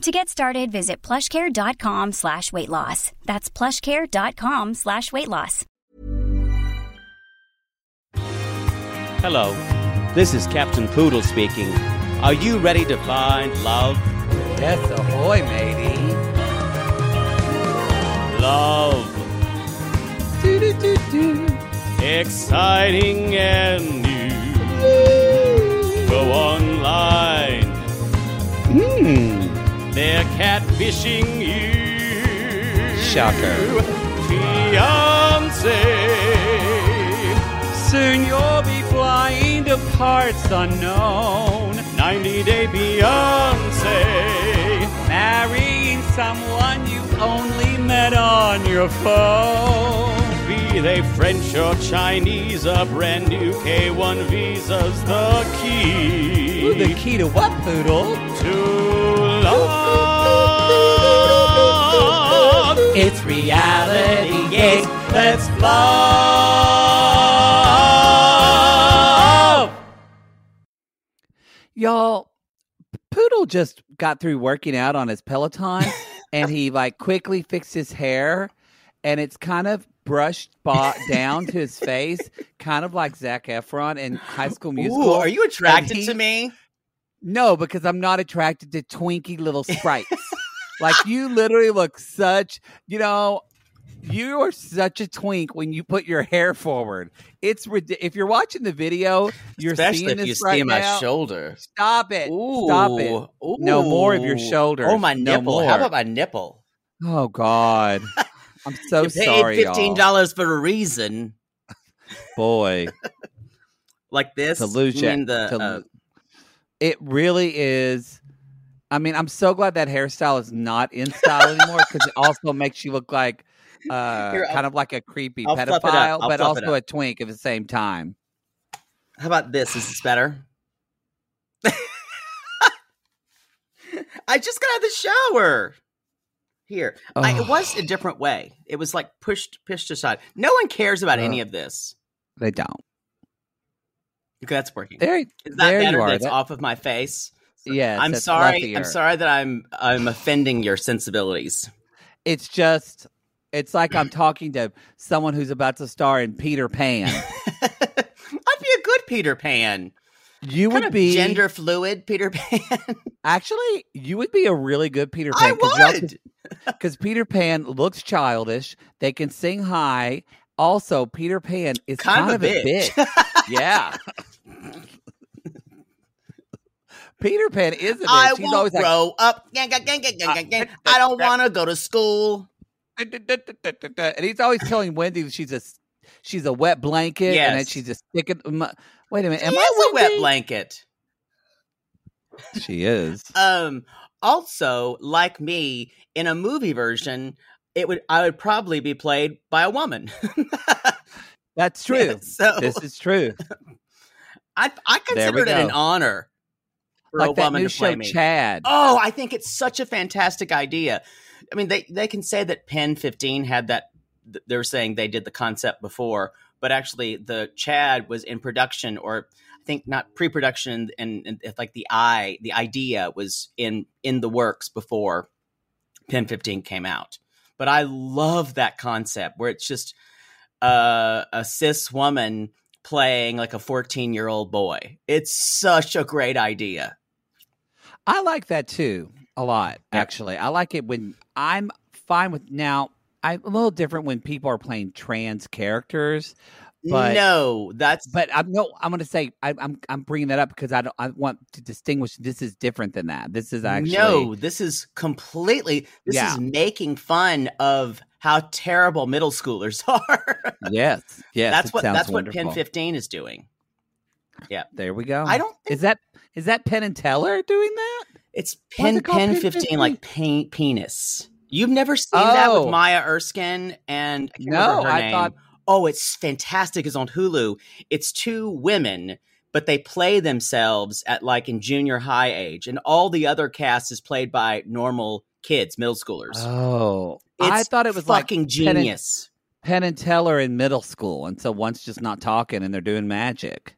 To get started, visit plushcare.com slash weight loss. That's plushcare.com slash weight loss. Hello, this is Captain Poodle speaking. Are you ready to find love? Yes, ahoy, matey. Love. Do-do-do-do. Exciting and new. Go online. They're catfishing you. Shocker. Fiance. Soon you'll be flying to parts unknown. 90 Day Beyonce. Marrying someone you only met on your phone. Be they French or Chinese, a brand new K1 visa's the key. Ooh, the key to what, Poodle? to love. It's reality gaze. Let's love. Y'all, Poodle just got through working out on his Peloton and he like quickly fixed his hair and it's kind of brushed ba- down to his face, kind of like Zac Efron in High School Musical. Ooh, are you attracted he- to me? No, because I'm not attracted to twinky little sprites. like you literally look such, you know, you are such a twink when you put your hair forward. It's if you're watching the video, you're Especially seeing if this you see right my now. shoulder. Stop it! Ooh, Stop it! Ooh. No more of your shoulder. Oh, my No nipple. How about my nipple? Oh God, I'm so you paid sorry, fifteen dollars for a reason. Boy, Like this. lose You mean the, uh, it really is. I mean, I'm so glad that hairstyle is not in style anymore because it also makes you look like uh, Here, kind of like a creepy I'll fluff it up. pedophile, but also a twink at the same time. how about this? Is this better? I just got out of the shower. Here, I, it was a different way. It was like pushed, pushed aside. No one cares about any of this. They don't. Okay, that's working. There, Is that there better? you are. That's That- off of my face. yes, I'm sorry. I'm sorry that I'm I'm offending your sensibilities. It's just, it's like I'm talking to someone who's about to star in Peter Pan. I'd be a good Peter Pan. You kind would be gender fluid Peter Pan. actually, you would be a really good Peter Pan. I would. because Peter Pan looks childish. They can sing high. Also, Peter Pan is Kind kind, of a of a bitch. bitch. yeah. Peter Pan is a bitch. I will always like, grow up. Gang, gang, gang. I don't want to go to school. and he's always telling Wendy that she's a she's a wet blanket, and then she's just sticking. Wait a minute, She am is I a wet blanket. She is. Um. Also, like me, in a movie version, it would I would probably be played by a woman. That's true. so This is true. I I consider it an honor for Like that new to play show, me. Chad. Oh, I think it's such a fantastic idea. I mean, they they can say that Pen 15 had that. They're saying they did the concept before, but actually, the Chad was in production, or I think not pre-production, and, and it's like the eye, the idea was in in the works before Pen 15 came out. But I love that concept where it's just uh, a cis woman playing like a 14 year old boy. It's such a great idea. I like that too a lot. Actually, I like it when I'm fine with now. I'm a little different when people are playing trans characters. But no, that's but I'm no. I'm going to say I, I'm I'm bringing that up because I don't. I want to distinguish. This is different than that. This is actually no. This is completely. This Yeah. is making fun of how terrible middle schoolers are. Yes, yes. that's what that's what. Pen fifteen is doing. Yeah, there we go. I don't think Is that is that Penn and Teller doing that? it's Pen it Pen Pen fifteen 15? like pen, penis. You've never seen that Oh. with Maya Erskine and I No, I thought- Oh, it's fantastic. It's on Hulu. It's two women, but they play themselves at like in junior high age, and all the other cast is played by normal kids, middle schoolers. Oh, it's I thought it was like fucking Penn and- genius. Penn and Teller in middle school, and so one's just not talking and they're doing magic.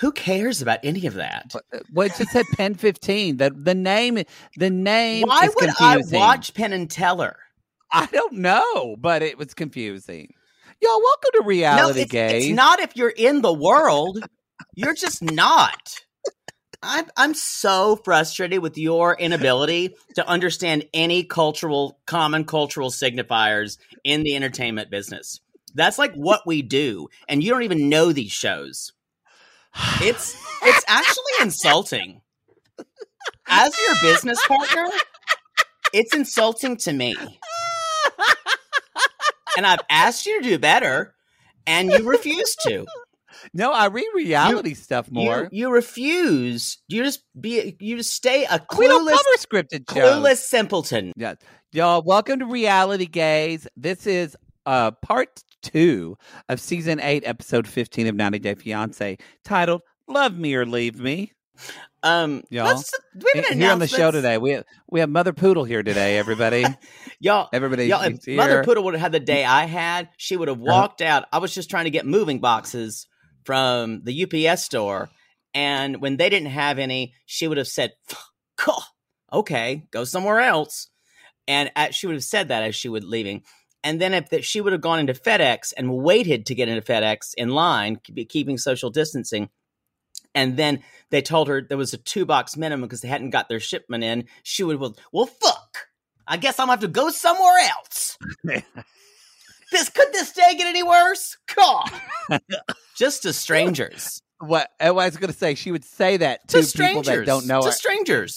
Who cares about any of that? Uh, Well, it just said Pen 15. The the name the name Why is would confusing. I watch Penn and Teller? I don't know, but it was confusing. Y'all, welcome to reality no, it's, gaze. it's not if you're in the world. You're just not. I'm I'm so frustrated with your inability to understand any cultural common cultural signifiers in the entertainment business. That's like what we do, and you don't even know these shows. It's it's actually insulting. As your business partner, it's insulting to me. And I've asked you to do better, and you refuse to. No, I read reality stuff more. You, you refuse. You just be. You just stay a we don't clueless, cover scripted shows. clueless simpleton. Yeah. Y'all, welcome to Reality Gaze. This is uh part two of season eight, episode 15 of 90 Day Fiance, titled Love Me or Leave Me. Um, Y'all, let's- we have any here on the show today. We have, we have Mother Poodle here today, everybody. Y'all, Everybody y'all, if Mother. Poodle would have had the day I had, she would have Uh-huh. walked out. I was just trying to get moving boxes from the UPS store, and when they didn't have any, she would have said, "Cool, "Okay, go somewhere else." And at, she would have said that as she was leaving. And then if that she would have gone into FedEx and waited to get into FedEx in line, keep- keeping social distancing. And then they told her there was a two box minimum because they hadn't got their shipment in. She would, well, well, fuck. I guess I'm gonna have to go somewhere else. this could this day get any worse? God, just to strangers, what I was going to say, she would say that to to people strangers that don't know to her. strangers.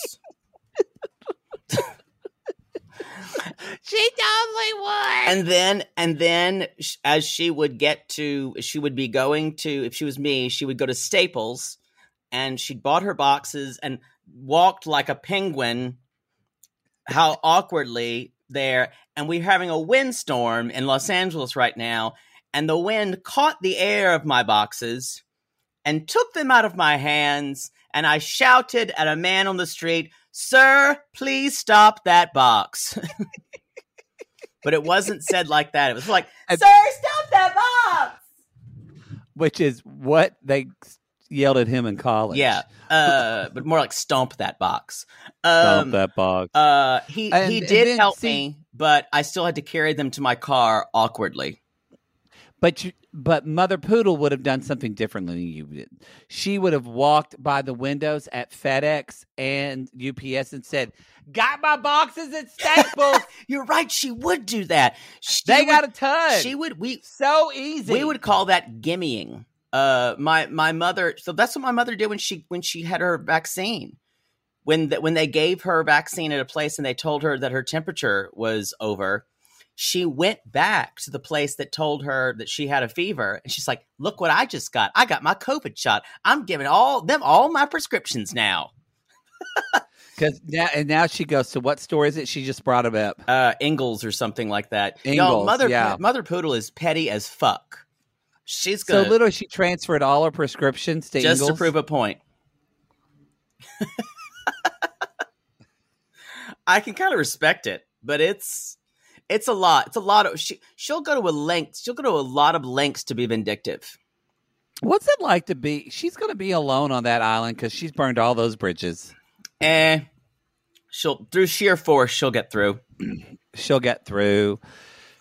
she totally would. and then and then as she would get to she would be going to if she was me she would go to staples and she'd bought her boxes and walked like a penguin how awkwardly there and we're having a windstorm in los angeles right now and the wind caught the air of my boxes and took them out of my hands and i shouted at a man on the street sir please stop that box but it wasn't said like that. It was like, "Sir, stop that box." Which is what they yelled at him in college. Yeah, uh, but more like stomp that box. Um, that box. uh, he And- he did then, help see- me, but I still had to carry them to my car awkwardly. But you, but Mother Poodle would have done something differently than you did. She would have walked by the windows at FedEx and UPS and said, "Got my boxes at Staples. You're right. She would do that. She they would, got a ton. She would. We so easy. we would call that gimmying. Uh, my my mother. So that's what my mother did when she when she had her vaccine. When the, when they gave her vaccine at a place and they told her that her temperature was over, she went back to the place that told her that she had a fever, and she's like, "Look what I just got! I got my COVID shot. I'm giving all them all my prescriptions now." because now and now she goes. So what store is it? She just brought him up. Uh, Ingles or something like that. Y'all, mother yeah. mother poodle is petty as fuck. She's So gonna literally, she transferred all her prescriptions to just to prove a point. I can kind of respect it, but it's it's a lot. It's a lot of she she'll go to a length. She'll go to a lot of lengths to be vindictive. What's it like to be? She's going to be alone on that island because she's burned all those bridges. Eh, she'll through sheer force she'll get through. She'll get through.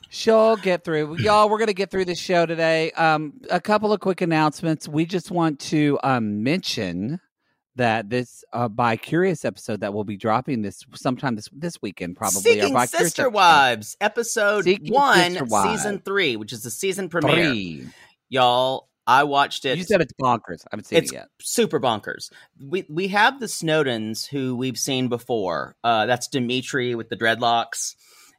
She'll get through. Y'all, we're going to get through this show today. Um, a couple of quick announcements. We just want to um, mention that this uh, by Curious episode that we'll be dropping this sometime this this weekend probably. Seeking Curious Sister. Wives, episode Seeking one, Wives. season three, which is the season premiere. Three. Y'all, I watched it. You said it's bonkers. I haven't seen it's it yet. super bonkers. We we have the Snowdens who we've seen before. Uh, that's Dimitri with the dreadlocks,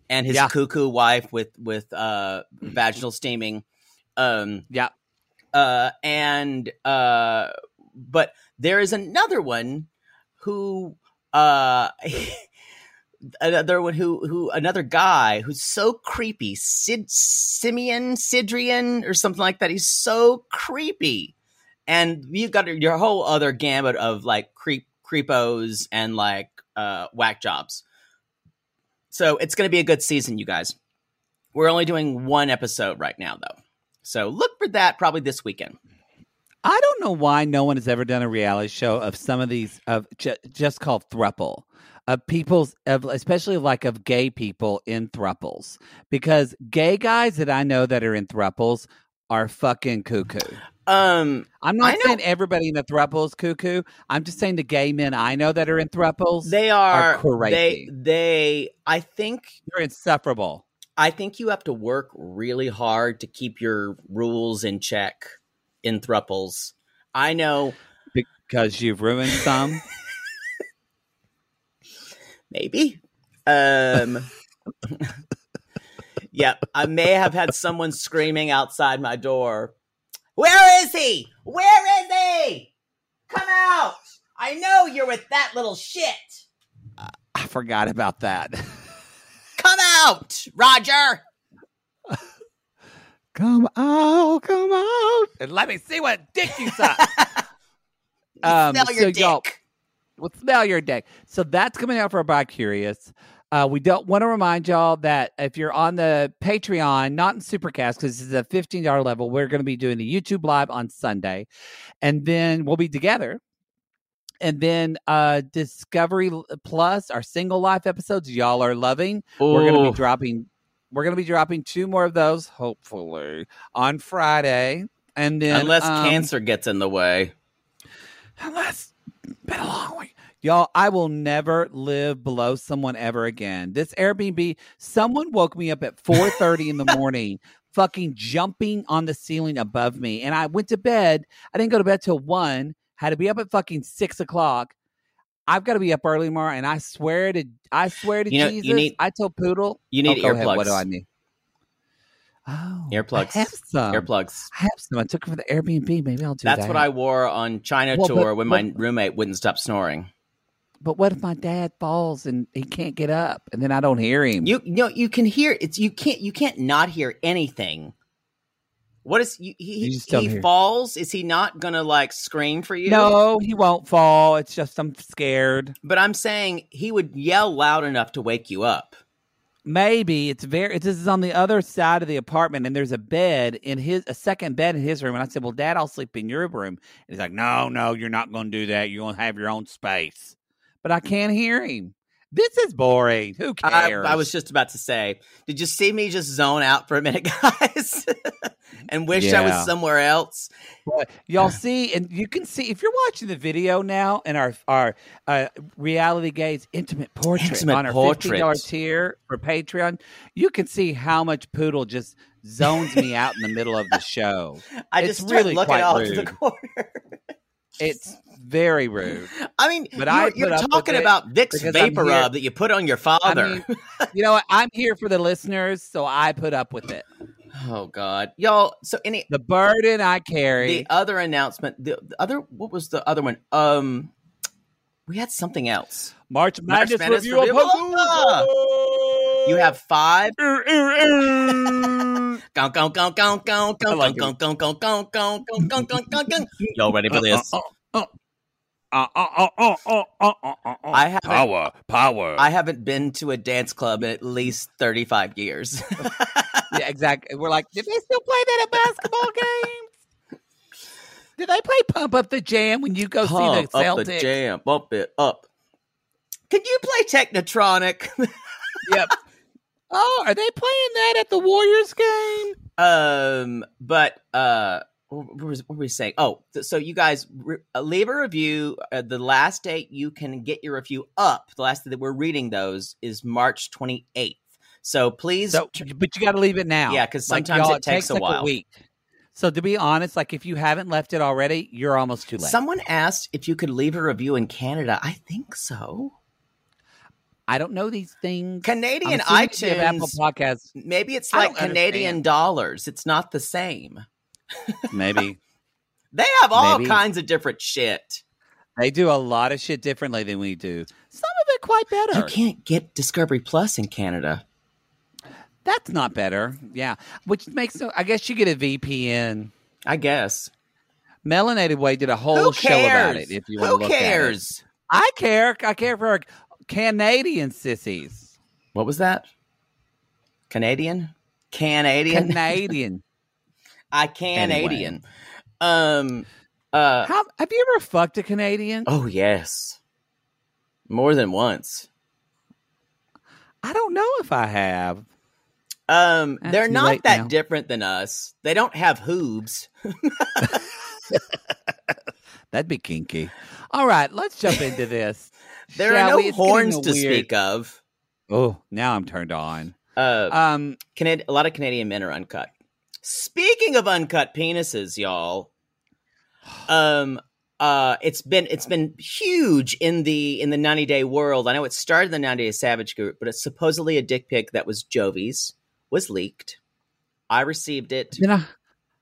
and his Yeah. cuckoo wife with with uh, vaginal steaming. Um, Yeah. uh, and uh, but there is another one who uh. Another one who who another guy who's so creepy, Sid Simeon Sidrian or something like that. He's so creepy and you've got your whole other gambit of like creep creepos and like uh whack jobs so it's going to be a good season you guys. We're only doing one episode right now though. So look for that probably this weekend. I don't know why no one has ever done a reality show of some of these of ju- just called thruple of people's of especially like of gay people in thruples because gay guys that I know that are in thruples are fucking cuckoo. Um I'm not saying everybody in the thruples cuckoo. I'm just saying the gay men I know that are in thruples. they are are, crazy. they they i think they're insufferable. i think you have to work really hard to keep your rules in check in thruples i know Because you've ruined some. maybe um yeah i may have had someone screaming outside my door where is he where is he come out i know you're with that little shit I forgot about that. come out roger Come out, come out, and let me see what dick you suck. Um, smell your so y'all- dick well, smell your dick. So that's coming out for a Bi Curious. Uh, we don't want to remind y'all that if you're on the Patreon, not in Supercast, because this is a $15 level, we're going to be doing the YouTube live on Sunday. And then we'll be together. And then uh Discovery Plus, our single life episodes, y'all are loving. We're going to be dropping. We're going to be dropping two more of those, hopefully, on Friday. And then unless um, cancer gets in the way Unless been a long week. Y'all, I will never live below someone ever again. This Airbnb, someone woke me up at 4:30 in the morning, fucking jumping on the ceiling above me. And I went to bed. I didn't go to bed till one, had to be up at fucking six o'clock. I've got to be up early tomorrow, and I swear to I swear to You know, Jesus, need- I told Poodle. you need oh, earplugs. What do I need? Oh, Earplugs. I have some. earplugs I have some. I took them for the Airbnb. Maybe I'll do that. that's that. what i wore on china Well, but- tour when my but- roommate wouldn't stop snoring But what if my dad falls and he can't get up, and then I don't hear him? You you know you can hear it's you can't you can't not hear anything. What is you, he You just he falls? Is he not gonna like scream for you? no, he won't fall. It's just I'm scared. But I'm saying he would yell loud enough to wake you up. Maybe it's very. This is on the other side of the apartment, and there's a bed in his a second bed in his room. And I said, "Well, Dad, I'll sleep in your room." And he's like, "No, no, you're not going to do that. You're going to have your own space." But I can't hear him. This is boring. Who cares? I was just about to say, did you see me just zone out for a minute, guys, and wish I was somewhere else? But y'all see, and you can see if you're watching the video now in our our uh, reality gaze intimate portrait Intimate on our portrait. fifteen dollar tier for Patreon, you can see how much Poodle just zones me out in the middle of the show. I It's just really looking quite off to the corner. It's very rude. I mean, But you're, I you're talking about Vicks VapoRub that you put on your father. I mean, you know what? I'm here for the listeners, so I put up with it. oh God, y'all. So any The burden I carry. the other announcement the, the other what was the other one um we had something else March March Madness, Madness review. review. of you have five. Y'all ready for this? I haven't power, power. I haven't been to a dance club in at least thirty five years. yeah, exactly. We're like, did they still play that at basketball games? Did they play Pump Up the Jam when you go Pump see the Celtics? Up the jam, bump it up. Can you play Technotronic? yep. Oh, are they playing that at the Warriors game? um but uh what was what were we saying? Oh, th- so you guys re- uh, leave a review. Uh, the last date you can get your review up, the last day that we're reading those is March 28th. So please, So, but you got to leave it now. Yeah, because sometimes y'all, it takes a like while. week. So to be honest, like if you haven't left it already, you're almost too late. someone asked if you could leave a review in Canada. I think so. I don't know these things. Canadian I'm assuming if you have Apple iTunes. Podcasts, Maybe it's like Canadian understand. dollars. It's not the same. maybe They have all Maybe. kinds of different shit. they do a lot of shit differently than we do. Some of it quite better. You can't get Discovery Plus in Canada. That's not better. Yeah, which makes no. I guess you get a VPN. I guess. Melanated Way did a whole show about it. If you want Who to look at it. cares? I care. I care for Canadian sissies. What was that? Canadian? Canadian? Canadian. I Canadian. Um uh How have you ever fucked a Canadian? oh yes. More than once. I don't know if I have. Um That's they're not that now. different than us. They don't have hooves. That'd be kinky. All right, let's jump into this. There Shall are no we? It's getting horns to weird- speak of. Oh, now I'm turned on. Uh Um, Canad- a lot of Canadian men are uncut. Speaking of uncut penises, y'all, um, uh, it's been it's been huge in the in the 90 day world. I know it started in the 90 Day Savage group, but it's supposedly a dick pic that was Jovi's was leaked. I received it. then I,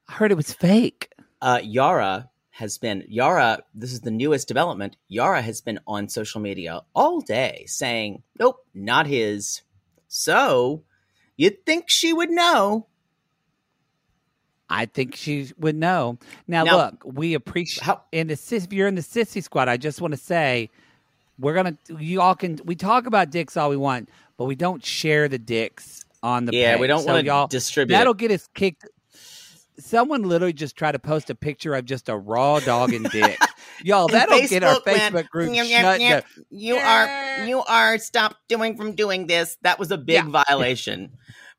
I heard it was fake. Uh, Yara has been Yara. This is the newest development. Yara has been on social media all day saying, "Nope, not his." So you'd think she would know. I think she would know. Now, Now- look, we appreciate How- in the if you're in the sissy squad. I just want to say we're gonna you all can we talk about dicks all we want, but we don't share the dicks on the Yeah, page. we don't So want y'all to distribute. that'll get us kicked. Someone literally just tried to post a picture of just a raw dog and dick. Y'all, that'll get our Facebook went, group "Nyeh, shut nyeh, nyeh. down. You are you are stop doing from doing this. That was a big violation.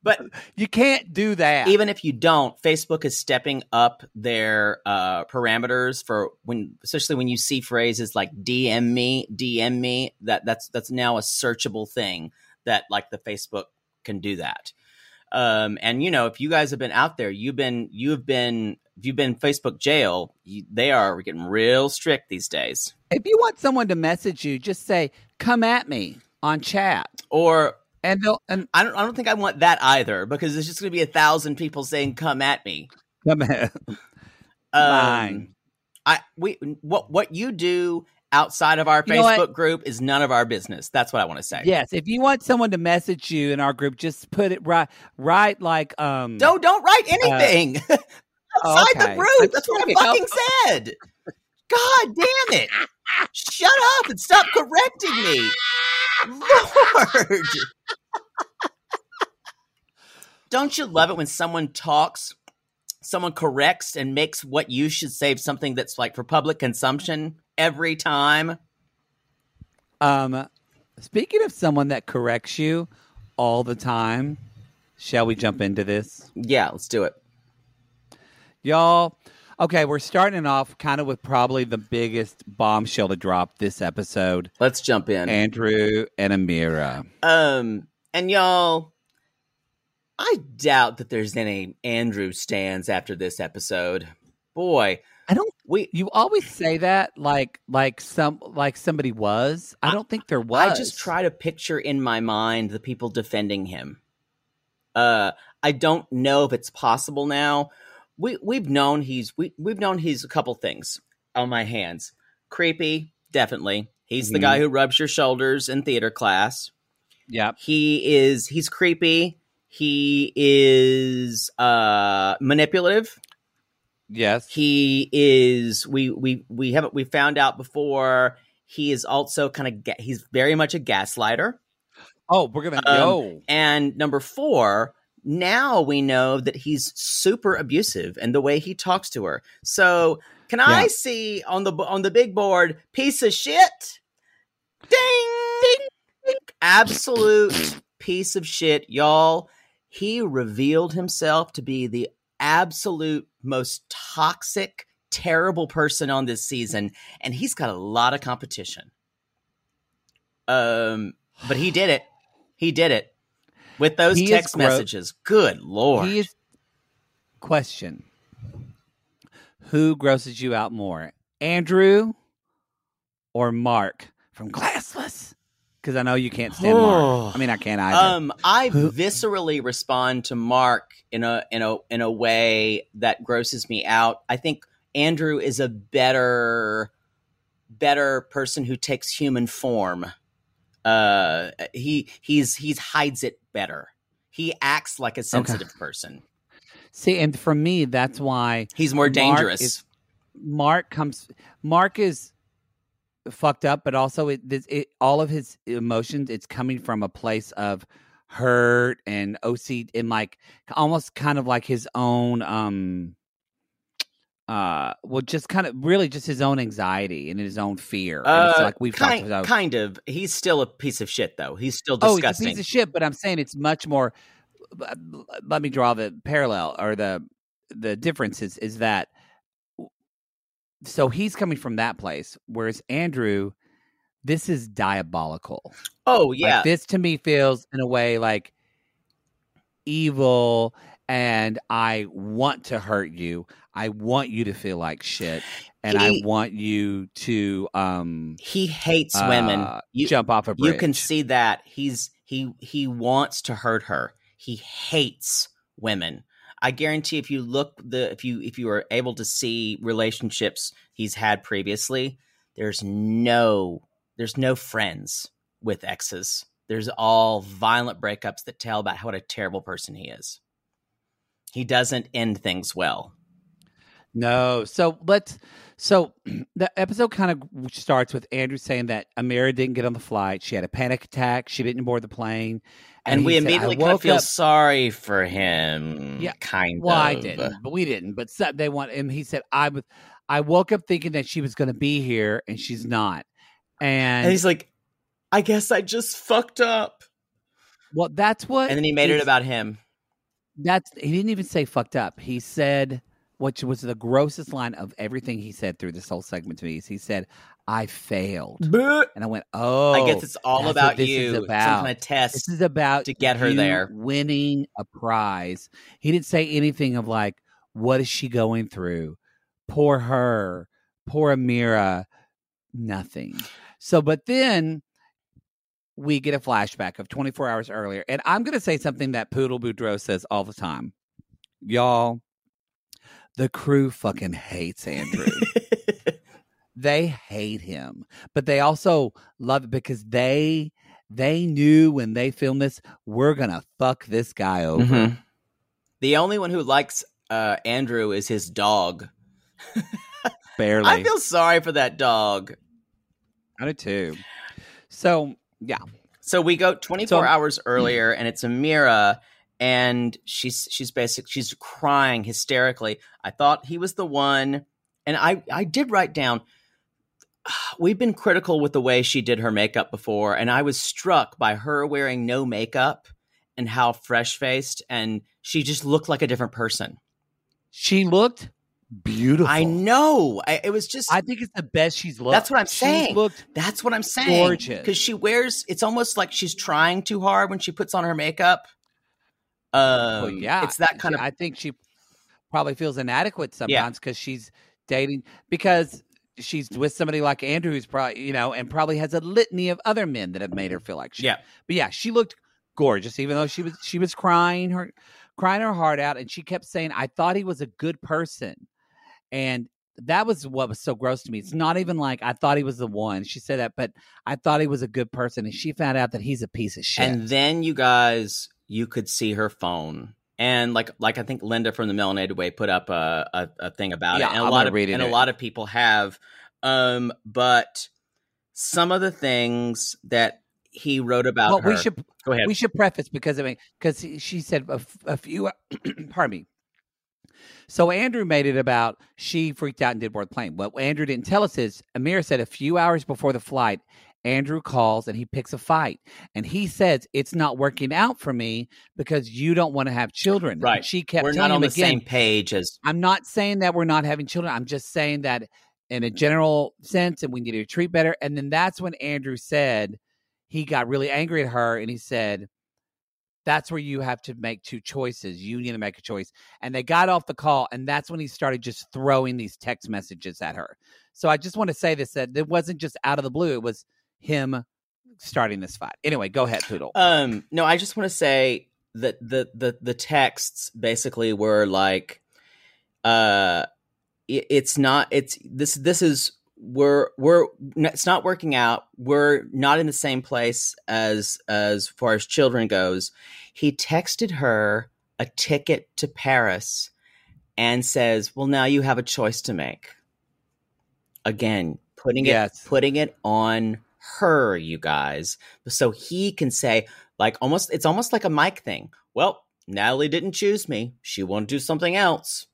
But You can't do that. even if you don't, Facebook is stepping up their uh, parameters for when, especially when you see phrases like "DM me," "DM me." That that's that's now a searchable thing that like the Facebook can do that. Um, and you know, if you guys have been out there, you've been you've been if you've been Facebook jail, you, they are getting real strict these days. if you want someone to message you, just say "come at me" on chat, Or and they'll and I don't I don't think I want that either because there's just going to be a thousand people saying "come at me." come at. Um, I we what what you do outside of our You? Facebook group is none of our business. That's what I want to say. Yes, if you want someone to message you in our group, just put it right, right like um. Don't don't write anything outside Oh, the group. That's what I fucking said. God damn it! Shut up and stop correcting me, Lord. Don't you love it when someone talks, someone corrects and makes what you should say something that's like for public consumption every time? Um, speaking of someone that corrects you all the time, shall we jump into this, Yeah, let's do it. y'all? Okay, we're starting off kind of with probably the biggest bombshell to drop this episode. Let's jump in. Andrew and Amira. Um, and y'all, I doubt that there's any Andrew stands after this episode. Boy, I don't. We You always say that like like some like somebody was. I don't think there was. I just try to picture in my mind the people defending him. Uh, I don't know if it's possible now. We we've known he's we we've known he's a couple things on my hands. Creepy, definitely. He's the Mhm. guy who rubs your shoulders in theater class. Yep. He is he's creepy. He is uh manipulative. Yes. He is we we we haven't we found out before he is also kind of ga- he's very much a gaslighter. oh, we're gonna Um, go. And number 4, now we know that he's super abusive and the way he talks to her. So, can I see on the on the big board piece of shit? Ding ding ding. Absolute piece of shit, y'all. He revealed himself to be the absolute most toxic, terrible person on this season, and he's got a lot of competition. Um, but he did it. He did it with those He text messages. Good lord! He is question. Who grosses you out more, Andrew or Mark from Classless? Because I know you can't stand Mark. I mean, I can't either. Um, I viscerally respond to Mark in a in a in a way that grosses me out. I think Andrew is a better better person who takes human form. Uh, he he's he's hides it better. He acts like a sensitive person. See, and for me, that's why He's more Mark dangerous. is- Mark comes. Mark is fucked up, but also it, this- it all of his emotions. It's coming from a place of hurt and OC and like almost kind of like his own um uh well just kind of really just his own anxiety and his own fear and it's Uh, like we've kind, talked about kind of. He's still a piece of shit, though. He's still oh he's a piece of shit but i'm saying it's much more let me draw the parallel or the the difference is is that so he's coming from that place whereas andrew this is diabolical oh yeah, like this to me feels in a way like evil and I want to hurt you. I want you to feel like shit and I want you to um he hates women. uh, You, jump off a bridge. you can see that he's he he wants to hurt her. He hates women. I guarantee if you look the if you if you are able to see relationships he's had previously, there's no there's no friends with exes. There's all violent breakups that tell about what a terrible person he is. He doesn't end things well. No. So let's. So the episode kind of starts with Andrew saying that Amira didn't get on the flight. She had a panic attack. She didn't board the plane. And, he we immediately kind of feel up- sorry for him. Yeah, kind Well, of. Well, I didn't, but we didn't. But they want, and he said, "I was, I woke up thinking that she was going to be here, and she's not." And, And he's like, I guess I just fucked up. well, that's what. And then he made it about him. That's he didn't even say fucked up. He said, which was the grossest line of everything he said through this whole segment to me. Is he said, "I failed," and I went, "Oh, I guess it's all that's what about this you. is Some about. kind of test. This is about to get her you there. winning a prize. He didn't say anything of like, what is she going through? Poor her, poor Amira, nothing. So, but then we get a flashback of 24 hours earlier. And I'm going to say something that Poodle Boudreaux says all the time. Y'all, the crew fucking hates Andrew. they hate him, but they also love it because they they knew when they filmed this, we're gonna fuck this guy over. Mhm. The only one who likes uh, Andrew is his dog. Barely. I feel sorry for that dog. I do too. So yeah, So we go 24 So- hours earlier, and it's Amira, and she's she's basic. She's crying hysterically. I thought he was the one, and I I did write down. We've been critical with the way she did her makeup before, and I was struck by her wearing no makeup and how fresh faced, and she just looked like a different person. she looked beautiful. I know. I, it was just I think it's the best she's looked. That's what I'm She's saying. looked That's what I'm saying. Gorgeous. Because she wears, it's almost like she's trying too hard when she puts on her makeup. Um, well, yeah. It's that kind of. I think she probably feels inadequate sometimes because she's dating because she's with somebody like Andrew who's probably you know and probably has a litany of other men that have made her feel like shit. Yeah. But yeah, she looked gorgeous, even though she was she was crying her crying her heart out, and she kept saying, "I thought he was a good person," and that was what was so gross to me. It's not even like I thought he was the one. She said that, but I thought he was a good person, and she found out that he's a piece of shit. And then you guys, you could see her phone. And like, like I think Linda from the Melanated Way put up a, a, a thing about Yeah, it, and a I'm lot of read it. and a lot of people have. Um, but some of the things that he wrote about well, her. we should go ahead. we should preface because I mean, because she said a few. pardon me. So Andrew made it about she freaked out and did board plane. What Andrew didn't tell us is Amir said a few hours before the flight, Andrew calls and he picks a fight and he says it's not working out for me because you don't want to have children. And Right. she kept We're not on the again, same page as I'm not saying that we're not having children. I'm just saying that in a general sense, and we need to treat better. And then that's when Andrew said he got really angry at her and he said, That's where you have to make two choices. You need to make a choice. And they got off the call, and that's when he started just throwing these text messages at her. So I just want to say this that it wasn't just out of the blue, it was him starting this fight. Anyway, go ahead, Poodle. Um, no, I just want to say that the the the texts basically were like, uh, it, it's not. It's this. This is we're we're it's not working out. We're not in the same place as as far as children goes. He texted her a ticket to Paris and says, "Well, now you have a choice to make." Again, putting it putting it on her, you guys, so he can say, like, almost it's almost like a mic thing. Well, Natalie didn't choose me; she wanted to do something else.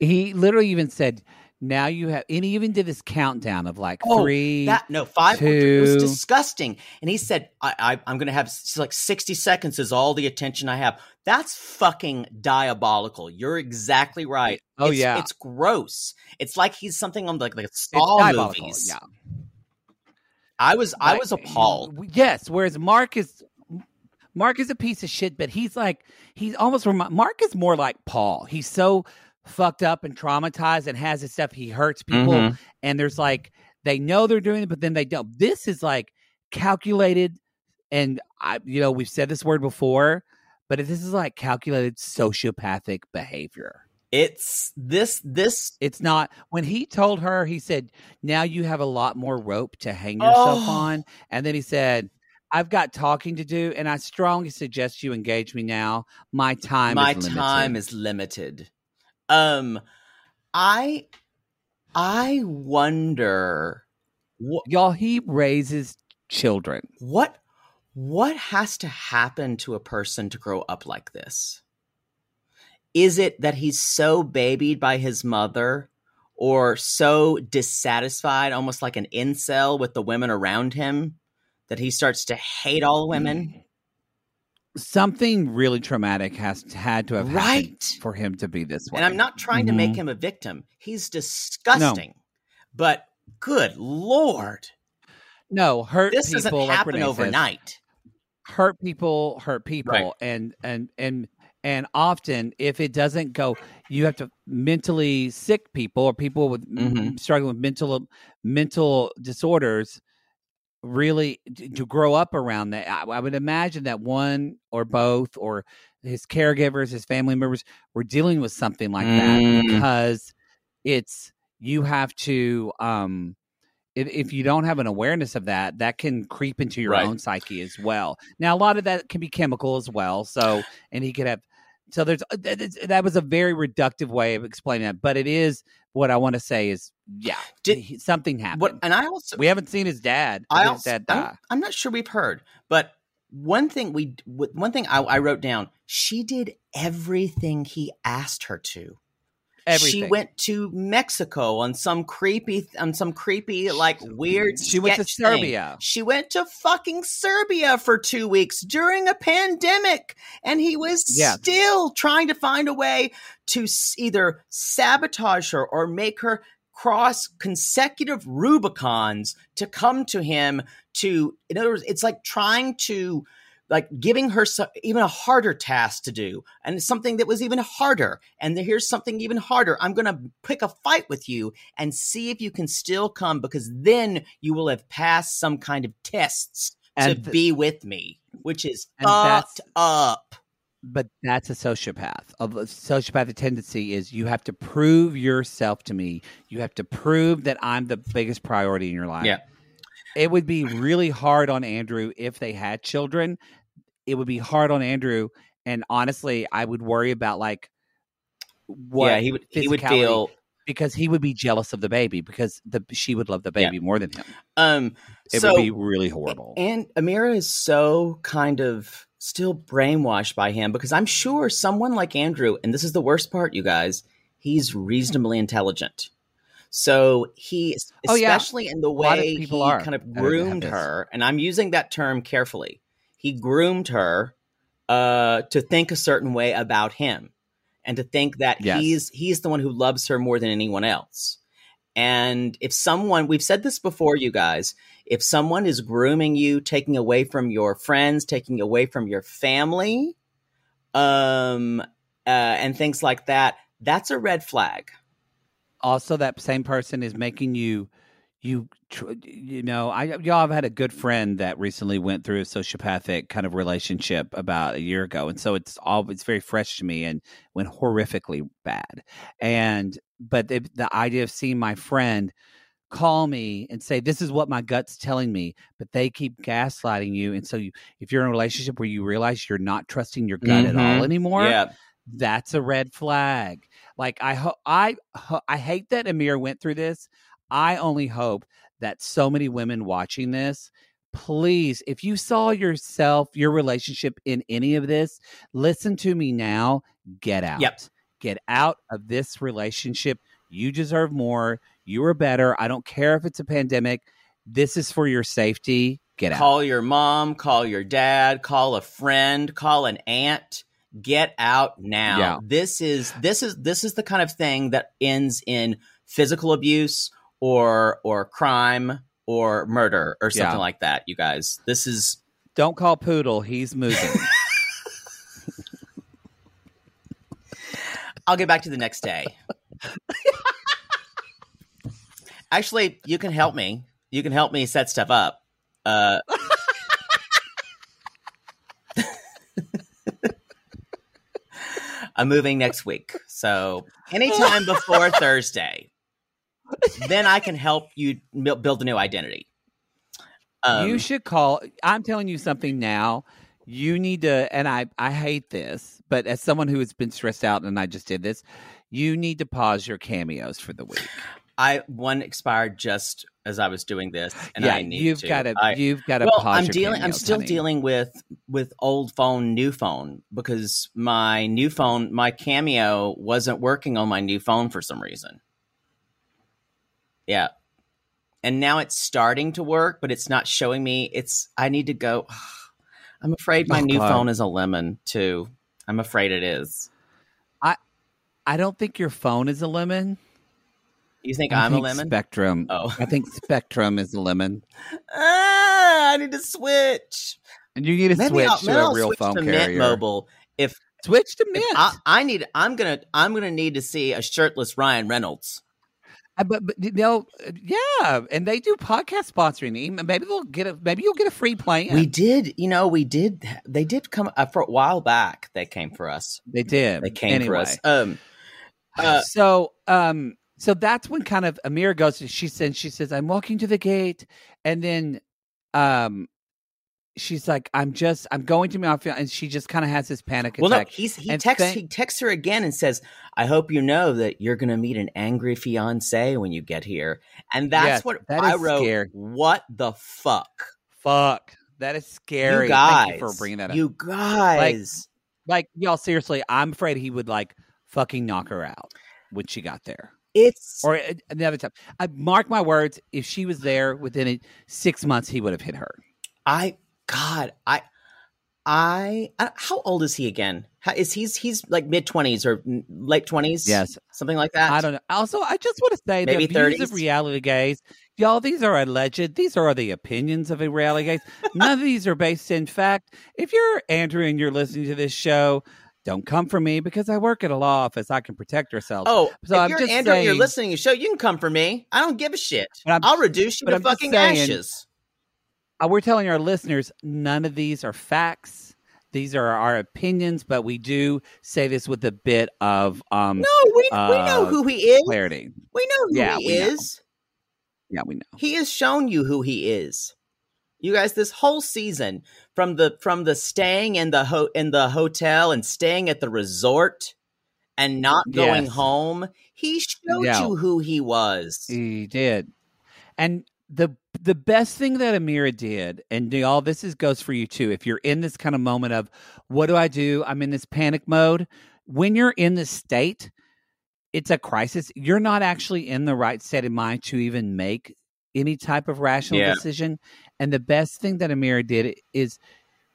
He literally even said, Now you have, and he even did this countdown of like Oh, three. That no five. Two. It was disgusting. And he said, I, I, "I'm going to have like 60 seconds is all the attention I have." That's fucking diabolical. You're exactly right. Oh, It's- yeah. it's gross. It's like he's something on like like Saw movies. Yeah. I was I was appalled. Yes, whereas Mark is Mark is a piece of shit, but he's like he's almost remi- Mark is more like Paul. He's so fucked up and traumatized and has this stuff. He hurts people, Mhm. and there's like they know they're doing it, but then they don't. This is like calculated, and I, you know, we've said this word before, but this is like calculated sociopathic behavior. It's this this It's not when he told her, he said, Now you have a lot more rope to hang yourself Oh. on. And then he said, I've got talking to do, and I strongly suggest you engage me now. My time my is time is limited. Um, I I wonder what Y'all, he raises children. what what has to happen to a person to grow up like this is it that he's so babied by his mother or so dissatisfied almost like an incel with the women around him that he starts to hate all women Something really traumatic has had to have happened Right. for him to be this way. and i'm not trying to make Mhm. him a victim he's disgusting but good lord No, hurt this people doesn't like happen Renee says, overnight hurt people hurt people Right. and and and and often if it doesn't go you have to mentally sick people or people with Mhm. struggling with mental mental disorders really to grow up around that I, I would imagine that one or both or his caregivers his family members were dealing with something like that Mm. because it's you have to um if, if you don't have an awareness of that that can creep into your Right. own psyche as well now a lot of that can be chemical as well so and he could have so there's uh, that was a very reductive way of explaining that but it is what i want to say is yeah Did- he- something happened what and i also we haven't seen his dad I his also, dad I'm. I'm not sure we've heard, but one thing we one thing I, I wrote down: she did everything he asked her to. Everything She went to Mexico on some creepy on some creepy like weird. she went to sketch thing. serbia She went to fucking Serbia for two weeks during a pandemic, and he was Yeah. still trying to find a way to either sabotage her or make her cross consecutive Rubicons to come to him. To, in other words, it's like trying to, like giving her so, even a harder task to do, and something that was even harder. And then here's something even harder. I'm going to pick a fight with you and see if you can still come, because then you will have passed some kind of tests to th- be with me, which is And fucked up. but that's a sociopath. A sociopathic tendency is you have to prove yourself to me. You have to prove that I'm the biggest priority in your life. Yeah. It would be really hard on Andrew if they had children. It would be hard on Andrew, and honestly, I would worry about like what yeah, he would he would feel because he would be jealous of the baby because the she would love the Yeah. baby more than him. um It so would be really horrible. And Amira is so kind of still brainwashed by him because I'm sure someone like Andrew, and this is the worst part, you guys, he's reasonably intelligent. So he, Oh, yeah. especially in the way he are kind of groomed her, and I'm using that term carefully. He groomed her uh, to think a certain way about him, and to think that Yes. he's he's the one who loves her more than anyone else. And if someone, we've said this before, you guys, if someone is grooming you, taking away from your friends, taking away from your family, um, uh, and things like that, that's a red flag. Also that same person is making you you you know i y'all have had a good friend that recently went through a sociopathic kind of relationship about a year ago and so it's all it's very fresh to me and went horrifically bad and but the, the idea of seeing my friend call me and say this is what my gut's telling me but they keep gaslighting you and so you if you're in a relationship where you realize you're not trusting your gut at all Mhm. anymore Yeah, that's a red flag. Like I ho- I ho- I hate that Amira went through this. I only hope that so many women watching this, please, if you saw yourself, your relationship in any of this, listen to me now. Get out. Yep. Get out of this relationship. You deserve more. You are better. I don't care if it's a pandemic. This is for your safety. Get out. call your mom, call your dad, call a friend, call an aunt. Get out now. Yeah. This is this is this is the kind of thing that ends in physical abuse or or crime or murder or something Yeah. like that. You guys, this is Don't call Poodle. He's moving. I'll get back to the next day. Actually, you can help me. You can help me set stuff up. Uh, I'm moving next week. So, anytime before Thursday, then I can help you build a new identity. Um, you should call. I'm telling you something now. You need to, and I, I hate this, but as someone who has been stressed out, and I just did this, you need to pause your cameos for the week. I one expired just as I was doing this, and yeah, I need you've to. got to, I- you've got to well, I'm dealing. I'm still honey. dealing with with old phone, new phone because my new phone, my Cameo wasn't working on my new phone for some reason. Yeah, and now it's starting to work, but it's not showing me. It's. I need to go. I'm afraid my Oh, new God. phone is a lemon too. I'm afraid it is. I I don't think your phone is a lemon. You think I I'm a lemon? Spectrum. Oh. I think Spectrum is a lemon, ah, I need to switch. and you need to Maybe switch I'll, to a I'll real phone to carrier. Mint Mobile. If Switch to Mint. I, I need. I'm gonna. I'm gonna need to see a shirtless Ryan Reynolds. Uh, but, but you know, uh, yeah, and they do podcast sponsoring. Maybe they'll get a. Maybe you'll get a free plan. We did. You know, we did. They did come uh, for a while back. They came for us. they did. They came for us. Um. Uh, so um so that's when kind of Amira goes she says she says I'm walking to the gate and then um she's like I'm just I'm going to my office and she just kind of has this panic well, no. attack. He's he And texts. thank- he texts her again and says, "I hope you know that you're gonna meet an angry fiance when you get here." And that's Yes, what that I wrote. scary. What the fuck, Fuck. That is scary. you guys? Thank you for bringing that up. You guys. like y'all seriously, I'm afraid he would like fucking knock her out when she got there. It's Or uh, another time. I mark my words, if she was there within a, 6 months he would have hit her. I God, I, I, I how old is he again? How, is he's he's like mid twenties or late twenties? Yes. something like that. I don't know. Also, I just want to say Maybe the views 30s? of reality gays, y'all, these are alleged. These are the opinions of a reality gays. None of these are based in fact. If you're Andrew and you're listening to this show, don't come for me because I work at a law office. I can protect ourselves. Oh, So if I'm you're just Andrew, and you're listening to the show. You can come for me. I don't give a shit. I'll reduce you to I'm fucking saying- ashes. Uh, we're telling our listeners none of these are facts. These are our opinions, but we do say this with a bit of um No, we we know uh, who he is. clarity. We know who Yeah, he we know. is. Yeah, we know. He has shown you who he is. You guys, this whole season, from the from the staying in the ho- in the hotel and staying at the resort and not going Yes. home, he showed Yeah. you who he was. He did. And the the best thing that Amira did, and y'all, this is goes for you too. If you're in this kind of moment of what do I do? I'm in this panic mode. When you're in this state, it's a crisis. You're not actually in the right state of mind to even make any type of rational Yeah. decision. And the best thing that Amira did is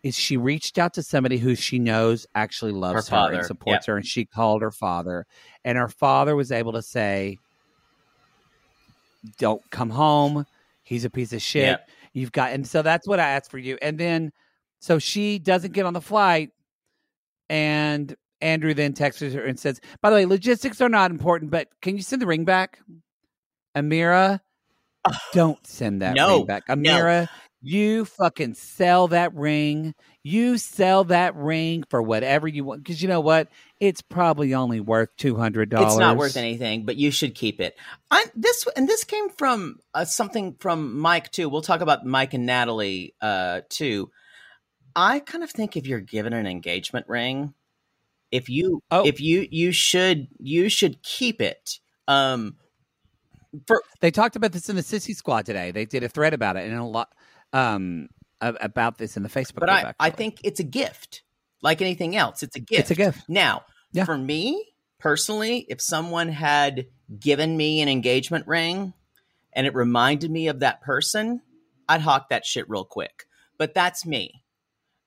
is she reached out to somebody who she knows actually loves her, father, and supports her, and she called her father, and her father was able to say, "Don't come home. He's a piece of shit. Yep. You've got." And so that's what I asked for you. And then, so she doesn't get on the flight, and Andrew then texts her and says, "By the way, logistics are not important, but can you send the ring back, Amira?" Don't send that No, ring back, no. Amira. You fucking sell that ring. You sell that ring for whatever you want. Because you know what? It's probably only worth two hundred dollars. It's not worth anything, but you should keep it. I, this and this came from uh, something from Mike too. We'll talk about Mike and Natalie uh, too. I kind of think if you're given an engagement ring, if you Oh. if you you should you should keep it. Um, for They talked about this in the Sissy Squad today. They did a thread about it and a lot um, about this in the Facebook. but group, I, I think it's a gift, like anything else. It's a gift. It's a gift. Now, Yeah. for me personally, if someone had given me an engagement ring and it reminded me of that person, I'd hawk that shit real quick. But that's me.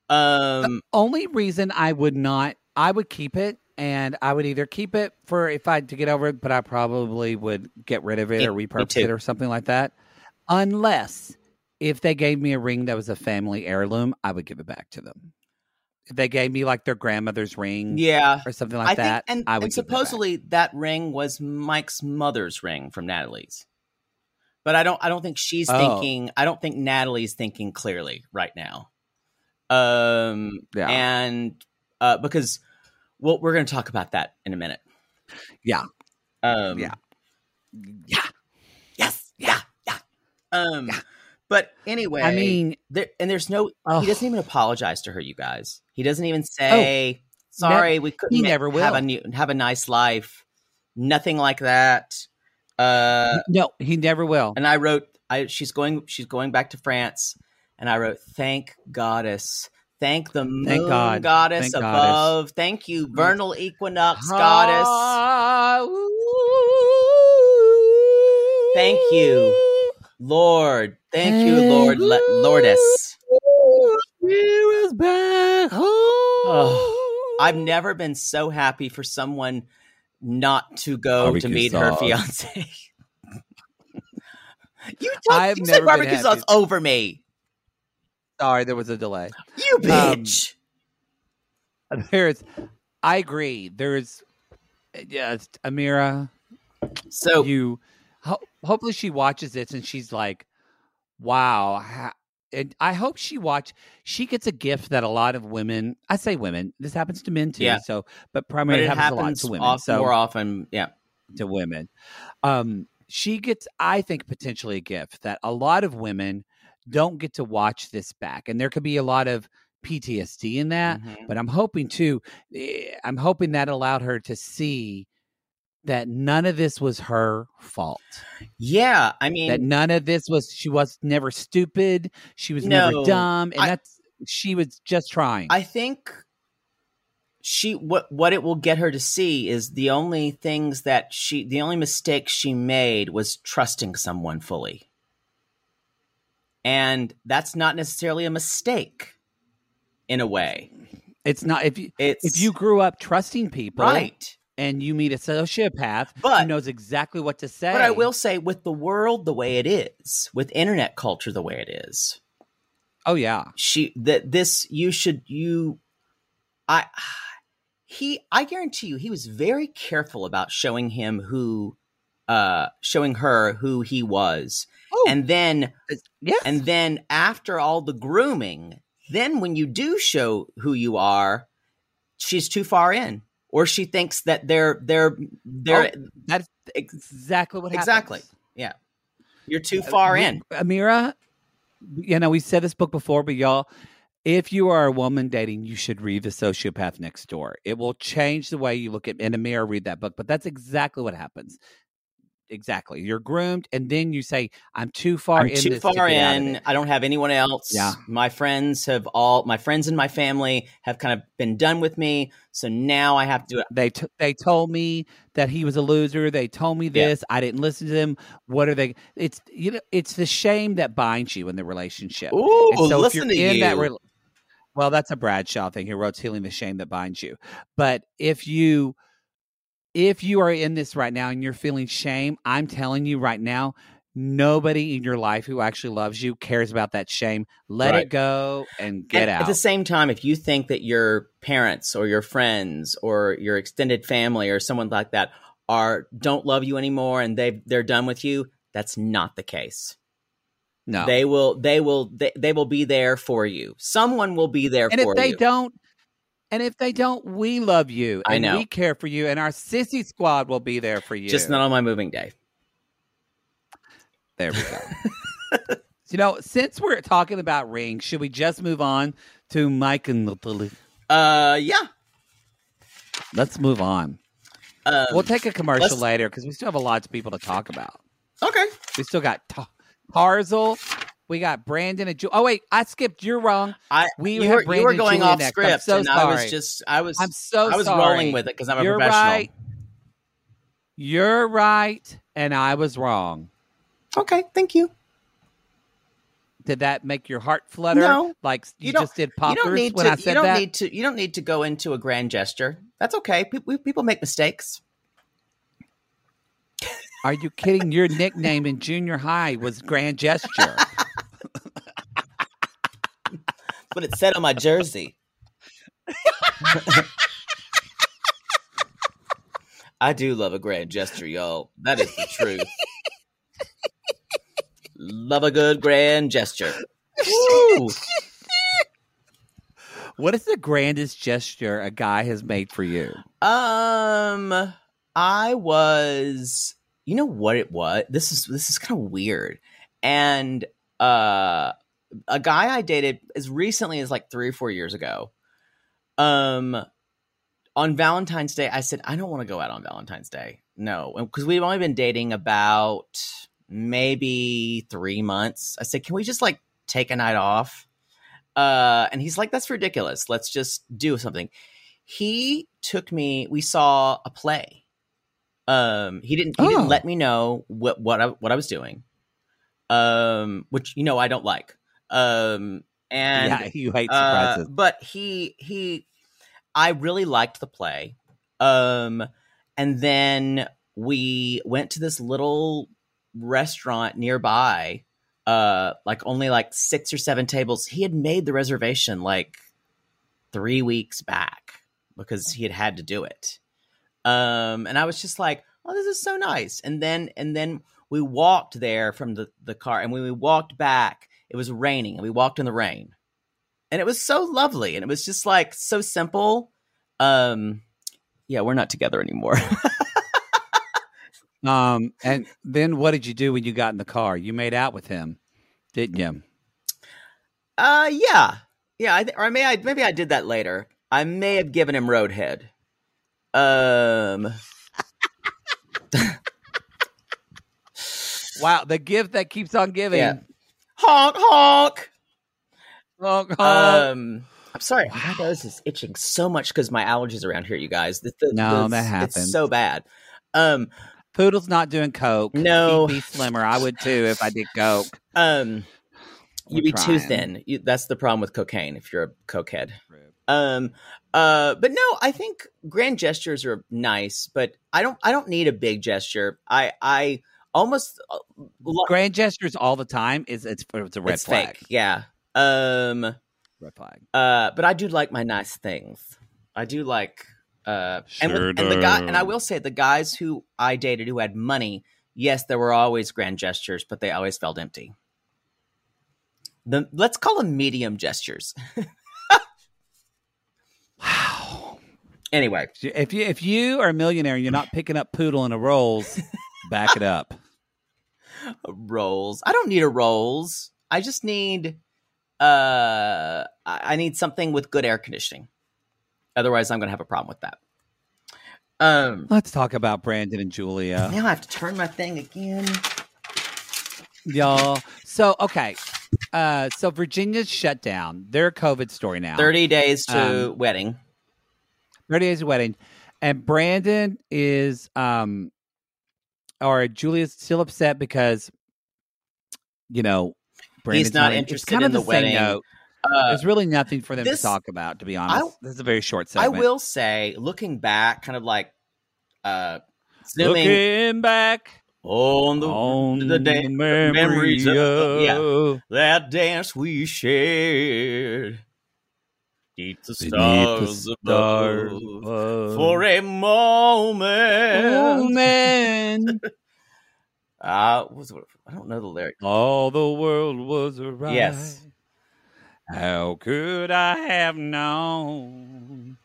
Um, only reason I would not, I would keep it, and I would either keep it for if I had to get over it, but I probably would get rid of it or repurpose it or something like that. Unless if they gave me a ring that was a family heirloom, I would give it back to them. If they gave me like their grandmother's ring yeah. or something like I that, think, and, I would and give it back. supposedly that ring was Mike's mother's ring from Natalie's. But I don't. I don't think she's Oh. thinking. I don't think Natalie's thinking clearly right now. Um, Yeah. and uh, because well, we're going to talk about that in a minute. Yeah. Um, Yeah. yeah, yes, yeah, yeah. Um, but anyway, I mean, there and there's no. Oh. He doesn't even apologize to her. You guys. He doesn't even say sorry. we couldn't he never have will. a new, have a nice life. Nothing like that. Uh, no, he never will. and I wrote, I she's going she's going back to France, and I wrote, thank goddess. Thank the moon Thank God. goddess Thank above. goddess. Thank you, vernal equinox goddess. Ah, Thank you. Lord. Thank you, Lord Le- Lordess. Spirit's back home. Oh, I've never been so happy for someone not to go Barbecue to meet her fiance. you talk, I've you said barbecue sauce over me. Sorry, there was a delay. You Um, bitch. There's, I agree. There's, yes, Amira. so you, ho- hopefully she watches this and she's like, "Wow." ha- and I hope she watch. She gets a gift that a lot of women. I say women. This happens to men too. Yeah. So, but but primarily it happens, a lot to women. off, so more often. Yeah. to women. Um, she gets, I think, potentially a gift that a lot of women don't get to watch this back, and there could be a lot of PTSD in that. Mhm. But I'm hoping too. eh, I'm hoping that allowed her to see that none of this was her fault. Yeah. I mean That none of this was. She was never stupid. She was No, never dumb, and I- that's she was just trying. I think she what what it will get her to see is the only things that she the only mistake she made was trusting someone fully. And that's not necessarily a mistake in a way. it's not if you It's if you grew up trusting people, right. and you meet a sociopath But- who knows exactly what to say. But I will say with the world the way it is, with internet culture the way it is, Oh yeah, she that this you should you I he I guarantee you he was very careful about showing him who uh showing her who he was. Oh. And then uh, yes. and then after all the grooming, then when you do show who you are, she's too far in or she thinks that they're they're they're oh, that's exactly what happens. exactly. Yeah. You're too uh, far We- in. Amira. You know, we said this book before, but y'all, if you are a woman dating, you should read The Sociopath Next Door. It will change the way you look at. And Amira, read that book. But that's exactly what happens. Exactly. You're groomed, and mm-hmm. then you say, "I'm too far I'm in too this to far get in. I don't have anyone else. Yeah. My friends have all my friends and my family have kind of been done with me. So now I have to do it. They t- they told me that he was a loser. They told me Yeah. this. I didn't listen to them. What are they? It's you know, it's the shame that binds you in the relationship. Ooh, And so listen to you. that rel- well, that's a Bradshaw thing. He wrote "Healing the Shame That Binds You." But if you if you are in this right now and you're feeling shame, I'm telling you right now, nobody in your life who actually loves you cares about that shame. Let Right. it go and get And out. At the same time, if you think that your parents or your friends or your extended family or someone like that are don't love you anymore and they they're done with you, that's not the case. no, They will they will they, they will be there for you. Someone will be there and for if they you. don't and if they don't we love you I know. we care for you and our sissy squad will be there for you Just not on my moving day. there we go you know since we're talking about rings should we just move on to mike and Natalie? Uh yeah. let's move on Um, we'll take a commercial let's- later because we still have a lot of people to talk about okay. we still got Ta- tarzal we got brandon and Ju- oh wait i skipped you're wrong I We you were, you were going off next. I'm script so and I was sorry. just I was i'm so I was sorry. rolling with it because I'm a you're professional. right you're right and i was wrong Okay, thank you. Did that make your heart flutter? No. like you, You just did You don't poppers need when to. I you don't that. need to. You don't need to go into a grand gesture. That's okay. People, people make mistakes. Are you kidding? Your nickname in junior high was Grand Gesture. But it said on my jersey. I do love a grand gesture, y'all. That is the truth. love a good grand gesture. Woo! what is the grandest gesture a guy has made for you? Um, I was. You know what it was? This is this is kind of weird. And uh, a guy I dated as recently as like three or four years ago. Um, on Valentine's Day, I said I don't want to go out on Valentine's Day. No, because we've only been dating about maybe three months. I said, can we just like take a night off? Uh, and he's like, that's ridiculous. Let's just do something. He took me. We saw a play. Um, he didn't. He Oh. didn't let me know what what I, what I was doing. Um, which you know I don't like. Um, and yeah, you hate uh, surprises. but he he I really liked the play. Um and then we went to this little restaurant nearby uh like only like 6 or 7 tables. He had made the reservation like 3 weeks back because he had had to do it. Um and I was just like, "Oh, this is so nice." And then and then we walked there from the the car and when we walked back, it was raining and we walked in the rain and it was so lovely and it was just like so simple um yeah we're not together anymore Um, and then what did you do when you got in the car? You made out with him, didn't you? uh yeah yeah I th- or may I maybe I did that later I may have given him roadhead um Wow, the gift that keeps on giving. Yeah. Honk honk Honk, honk. um I'm sorry my nose is itching so much because my allergies around here you guys the, the, No, the- that it's happens. so bad um Poodle's not doing coke. No. He'd be slimmer. I would too if I did coke. um you'd be too thin. You, that's the problem with cocaine if you're a cokehead. Um, uh, but no, I think grand gestures are nice, but I don't. I don't need a big gesture. I I almost uh, Grand gestures all the time is it's it's a red it's flag. fake. Yeah. Um. Red flag. Uh. But I do like my nice things. I do like. Uh. and, with, and the guy and I will say the guys who I dated who had money. Yes, there were always grand gestures, but they always felt empty. The let's call them medium gestures. Wow. Anyway, If you if you are a millionaire and you're not picking up poodle in a rolls, back it up. rolls. I don't need a rolls. I just need uh I need something with good air conditioning. Otherwise I'm gonna have a problem with that. Um, Let's talk about Brandon and Julia, now I have to turn my thing again. y'all. So okay, uh, so Virginia's shut down. Their COVID story now. Thirty days to Um, wedding. 30 days to wedding. And Brandon is um or Julia's still upset because you know Brandon's not it's interested kind in of the same wedding. note. Uh, There's really nothing for them this- to talk about, to be honest. this is a very short segment. I will say, looking back, kind of like uh, zooming Looking back on the on the the, memories memories of- of, yeah. that dance we shared. Beneath the beneath the stars stars above. For a moment. Oh, man. Uh, was, I don't know the lyric. All the world was right. Yes. How could I have known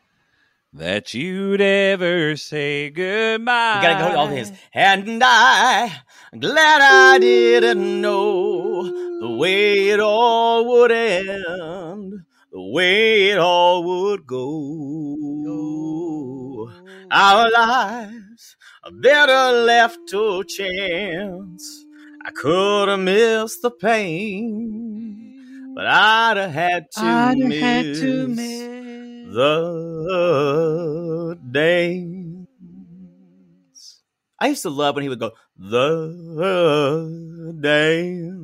that you'd ever say goodbye? You gotta go all his. And I, glad I didn't know the way it all would end, the way it all would go. Our lives are better left to chance. I could have missed the pain, but I'd have had to I'd have miss had to miss. the dance. I used to love when he would go the dance.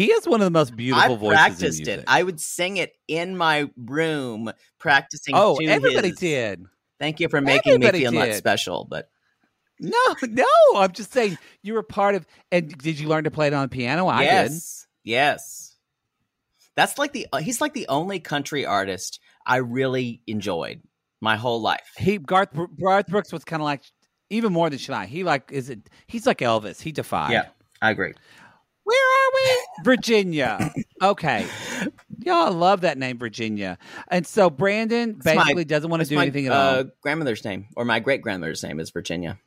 He has one of the most beautiful I voices. in practiced it. I would sing it in my room, practicing. oh, to everybody his. did. Thank you for making Everybody me feel not special, but No, no. I'm just saying you were part of. And did you learn to play it on the piano? I did. yes, yes. That's like the he's like the only country artist I really enjoyed my whole life. He Garth Garth Brooks was kind of like even more than Shania. He like is it? He's like Elvis. He defied. Yeah, I agree. Where are we? Virginia. Okay. Y'all love that name, Virginia. And so Brandon my- basically doesn't want to do my anything at uh, all. grandmother's name, or my great grandmother's name, is Virginia.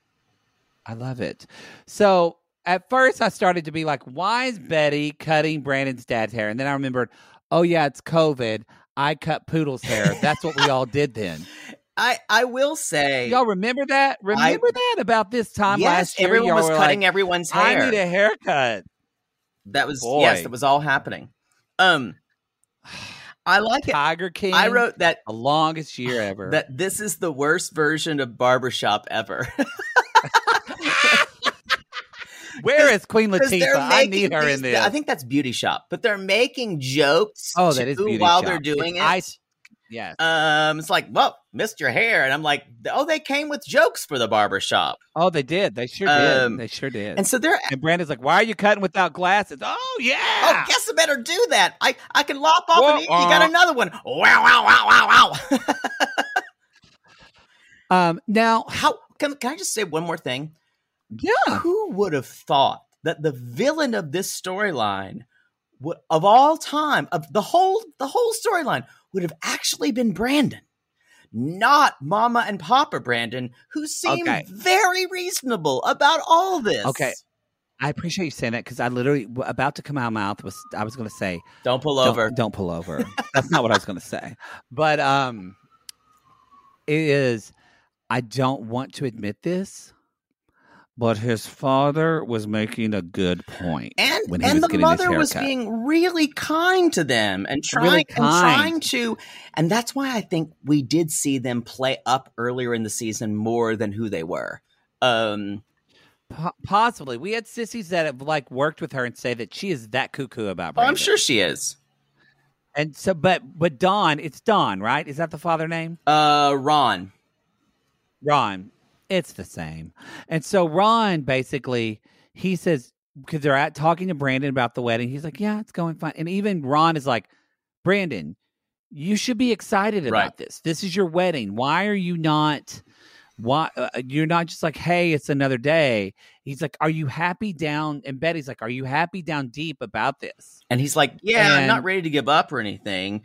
I love it. So at first I started to be like, why is Betty cutting Brandon's dad's hair? And then I remembered, oh yeah, it's COVID. I cut Poodle's hair. That's what we all did then. I I will say, Y'all remember that? Remember that about this time yes, last year? everyone y'all was were cutting like, everyone's hair. I need a haircut. That was Boy. yes, that was all happening. Um, I like it. Tiger King. I wrote that the longest year ever. that this is the worst version of barbershop ever. Where is Queen Latifah? I need her these- in this. I think that's beauty shop, but they're making jokes. Oh, that is Beauty while Shop. they're doing It's it. ice- yes. Um, it's like, well, missed your hair, and I'm like, oh, they came with jokes for the barbershop, oh, they did. They sure um, did. They sure did. and so they're. And Brandon's like, "Why are you cutting without glasses?" Oh yeah. Oh, guess I better do that. I I can lop off, and you Wah, got another one. Wow, wow, wow, wow, wow. Um. Now, How can can I just say one more thing? yeah. Who would have thought that the villain of this storyline, of all time, of the whole the whole storyline, would have actually been Brandon, not Mama and Papa Brandon, who seem Okay. very reasonable about all this. Okay. I appreciate you saying that because I literally about to come out of my mouth was I was going to say don't pull don't- over. Don't, pull over. That's not what I was going to say. But um, it is. I don't want to admit this, but his father was making a good point. And when he and was the getting mother his was being really kind to them and trying Really and trying to and that's why I think we did see them play up earlier in the season more than who they were. Um Po- possibly, we had sissies that have like worked with her and say that she is that cuckoo about. oh, I'm sure she is. And so, but but Don, it's Don, right? Is that the father name? Uh Ron. Ron. It's the same. And so Ron basically he says because they're at talking to Brandon about the wedding. He's like, "Yeah, it's going fine." And even Ron is like, "Brandon, you should be excited about Right. this. This is your wedding. Why are you not? Why uh, you're not just like, hey, it's another day." He's like, "Are you happy down?" And Betty's like, "Are you happy down deep about this?" And he's like, "Yeah, I'm not ready to give up or anything."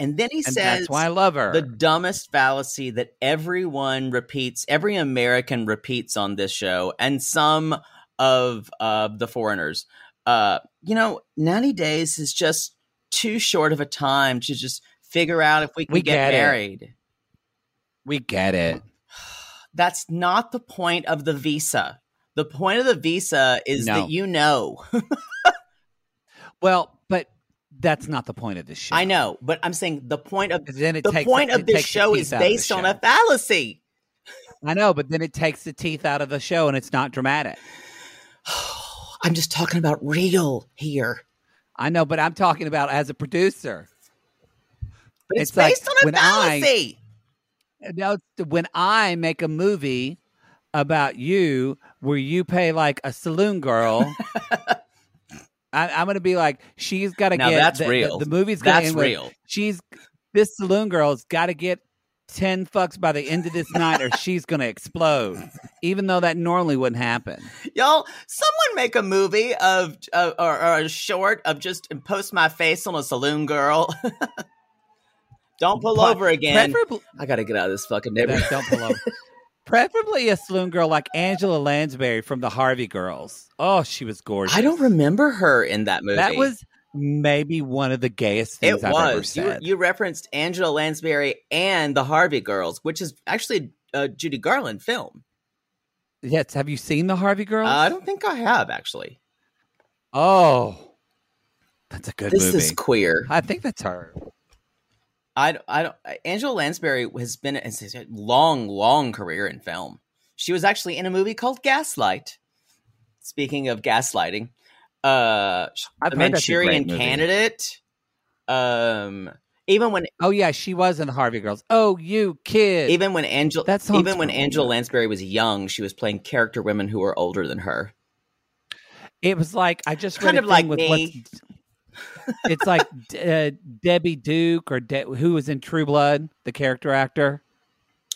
And then he And says that's why I love her. the dumbest fallacy that everyone repeats, every American repeats on this show, and some of uh, the foreigners. Uh, you know, 90 days is just too short of a time to just figure out if we can We get get married. we get it. That's not the point of the visa. The point of the visa is No. that you know. Well, that's not the point of this show. I know, but I'm saying the point of then it the takes- point of this show is out of the based on a fallacy. I know, but then it takes the teeth out of the show and it's not dramatic. I'm just talking about real here. I know, but I'm talking about as a producer. But it's, It's like based on a I- fallacy. Now, when I make a movie about you where you pay like a saloon girl, I, I'm going to be like, she's got to Now get that's the, the- real. The, movie's going to That's end with, real. she's this saloon girl's got to get ten fucks by the end of this night, or she's going to explode. Even though that normally wouldn't happen. Y'all, someone make a movie of uh, or, or a short of just post my face on a saloon girl. Don't pull But over again. Preferably, I gotta get out of this fucking neighborhood. don't pull over. Preferably a saloon girl like Angela Lansbury from the Harvey Girls. Oh, she was gorgeous. I don't remember her in that movie. That was maybe one of the gayest it things I've ever was. You, you referenced Angela Lansbury and the Harvey Girls, which is actually a Judy Garland film. yes, have you seen the Harvey Girls? Uh, I don't think I have actually. oh, that's a good this movie. is queer. I think that's her. I, I don't. Angela Lansbury has been has a long, long career in film. She was actually in a movie called Gaslight. Speaking of gaslighting, uh, I've the Manchurian. Candidate. Um, even when Oh yeah, she was in the Harvey Girls. Oh, you kid. even when Angela That even when. Angela Lansbury was young, she was playing character women who were older than her. it was like I just Kind read a of like with me. It's like uh, Debbie Duke or De- who was in True Blood, the character actor.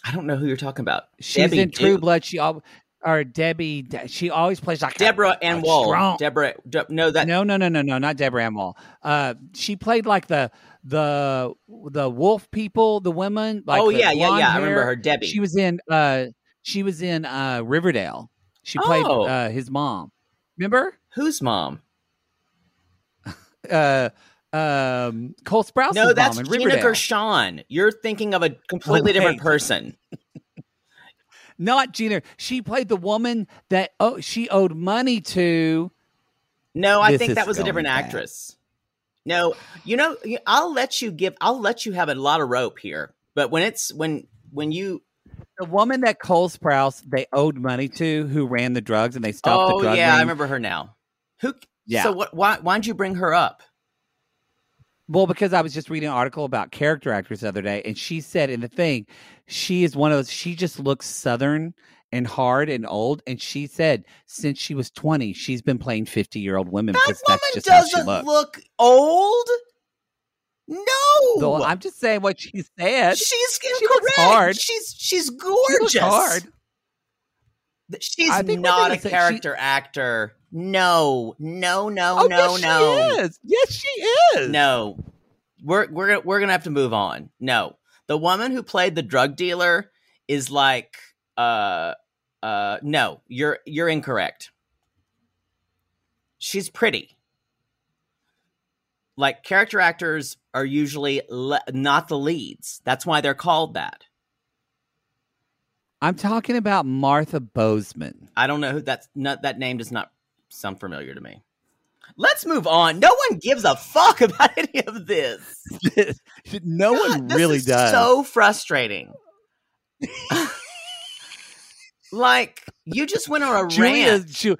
I don't know who you're talking about. She's Debbie in True Blood. She al- or Debbie. De- She always plays like a- Deborah Ann a Wall. strong- Deborah, De- no, that no, no, no, no, no, not Deborah Ann Woll. Uh, she played like the the the wolf people, the women. Like oh the yeah, yeah, yeah. I remember her, Debbie. She was in. uh She was in uh Riverdale. She played Oh. uh, his mom. Remember? Whose mom? Uh, um, Cole Sprouse. No, that's Gina Gershon. You're thinking of a completely Oh, different person. Not Gina. She played the woman that oh she owed money to. No, I This think that was a different bad. actress. No, you know, I'll let you give. I'll let you have a lot of rope here. But when it's when when you The woman that Cole Sprouse they owed money to, who ran the drugs, and they stopped oh the drug yeah, I remember her now. Who? Yeah. So what? Why? Why'd you bring her up? Well, because I was just reading an article about character actors the other day, and she said in the thing, she is one of those. She just looks southern and hard and old, and she said since she was twenty, she's been playing fifty year old women That woman that's just how she doesn't look old. No, So I'm just saying what she said. she's She incorrect. looks hard. She's she's She gorgeous. hard. She's I think what not a said, she- character actor. No, no, no, Oh, no, yes, no. she is. Yes, she is. No, we're we're gonna- we're gonna have to move on. No, the woman who played the drug dealer is like, uh, uh, no, you're you're incorrect. She's pretty. Like character actors are usually le- not the leads. That's why they're called that. I'm talking about Martha Bozeman. I don't know who that's not that name does not sound familiar to me. Let's move on. No one gives a fuck about any of this. no God, one really does. So frustrating. like you just went on a Julia's, rant. Ju-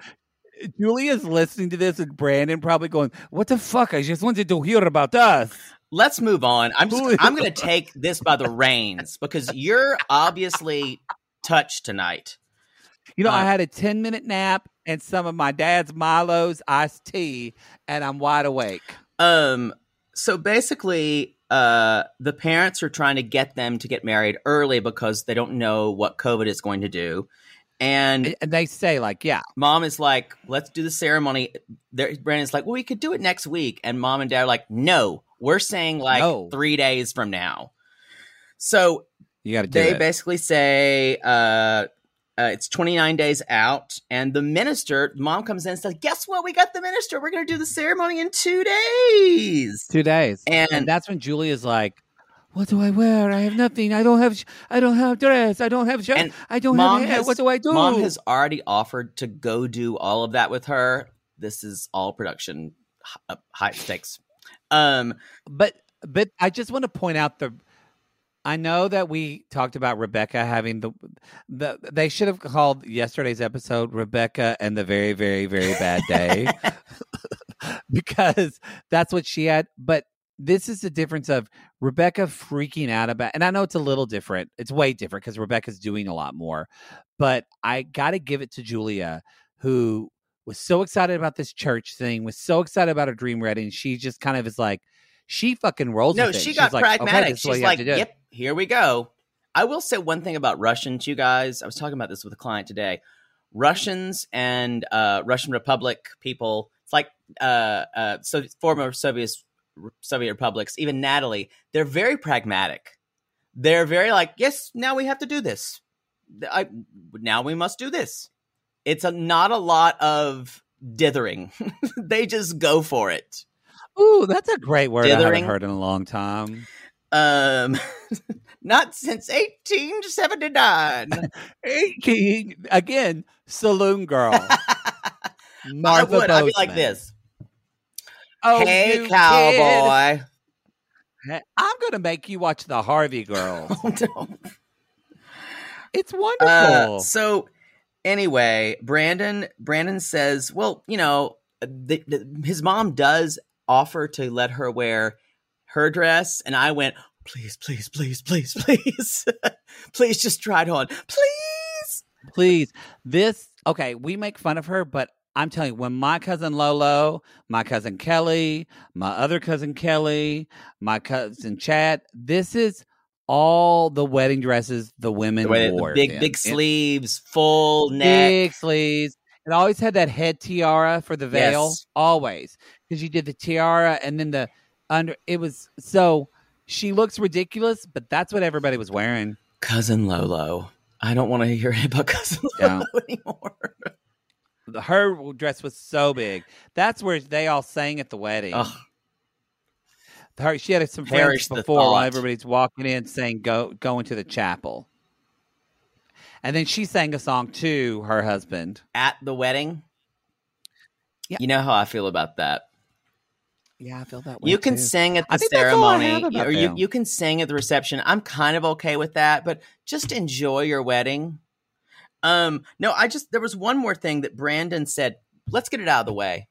Julia's listening to this, and Brandon probably going, "What the fuck? I just wanted to hear about us." Let's move on. I'm just I'm going to take this by the reins because you're obviously touched tonight. You know, I Uh, had a ten minute nap and some of my dad's Milo's iced tea, and I'm wide awake. Um so basically uh the parents are trying to get them to get married early because they don't know what COVID is going to do. And And they say, like, yeah, mom is like, let's do the ceremony. There, Brandon's like, well, we could do it next week. And mom and dad are like, no, we're saying like No. three days from now. So you got to they it. basically say uh, uh, it's 29 days out. And the minister, mom comes in and says, guess what? We got the minister. We're going to do the ceremony in two days. Two days, And- and that's when Julia's like, what do I wear? I have nothing. I don't have. I don't have dress. I don't have shirt. I don't Mom have hair. has- what do I do? Mom has already offered to go do all of that with her. This is all production uh, high stakes. Um, but but I just want to point out the. I know that we talked about Rebecca having the the. They should have called yesterday's episode Rebecca and the very very very bad day, because that's what she had. But this is the difference of Rebecca freaking out about, and I know it's a little different. It's way different because Rebecca's doing a lot more. But I got to give it to Julia, who was so excited about this church thing, was so excited about her dream wedding. She just kind of is like, she fucking rolls. no, with she She's got like, okay, pragmatic. this is She's like, "Yep, here we go." I will say one thing about Russians, you guys. I was talking about this with a client today. Russians and uh, Russian Republic people. It's like uh, uh, so former Soviet Soviet republics. Even Natalie, they're very pragmatic. They're very like, yes, now we have to do this. I now we must do this. It's a not a lot of dithering. they just go for it. Ooh, that's a great word I haven't heard in a long time. Um, not since 1879. 18 again, saloon girl. I Martha would. I'd be like this. Oh, hey, cowboy. kid. I'm gonna make you watch the Harvey Girls. Oh, no. It's wonderful. Uh, so anyway, Brandon Brandon says, well, you know, the, the, his mom does offer to let her wear her dress, and I went, please, please, please, please, please, please, just try it on, please. Please, this okay. We make fun of her, but I'm telling you, when my cousin Lolo, my cousin Kelly, my other cousin Kelly, my cousin Chad, this is all the wedding dresses the women The, way, the wore. big, then. big sleeves, full neck. big sleeves. It always had that head tiara for the veil, Yes. always because you did the tiara and then the under. It was so she looks ridiculous, but that's what everybody was wearing. Cousin Lolo. I don't want to hear about cousin. Lolo anymore. Her dress was so big. That's where they all sang at the wedding. Ugh. Her, she had some Perish friends the before while everybody's walking in saying go go into the chapel. And then she sang a song to her husband. At the wedding. Yeah. You know how I feel about that. Yeah, I feel that way. You can too. sing at the think that's all I have ceremony, or you, you can sing at the reception. I'm kind of okay with that, but just enjoy your wedding. Um, no, I just there was one more thing that Brandon said. Let's get it out of the way.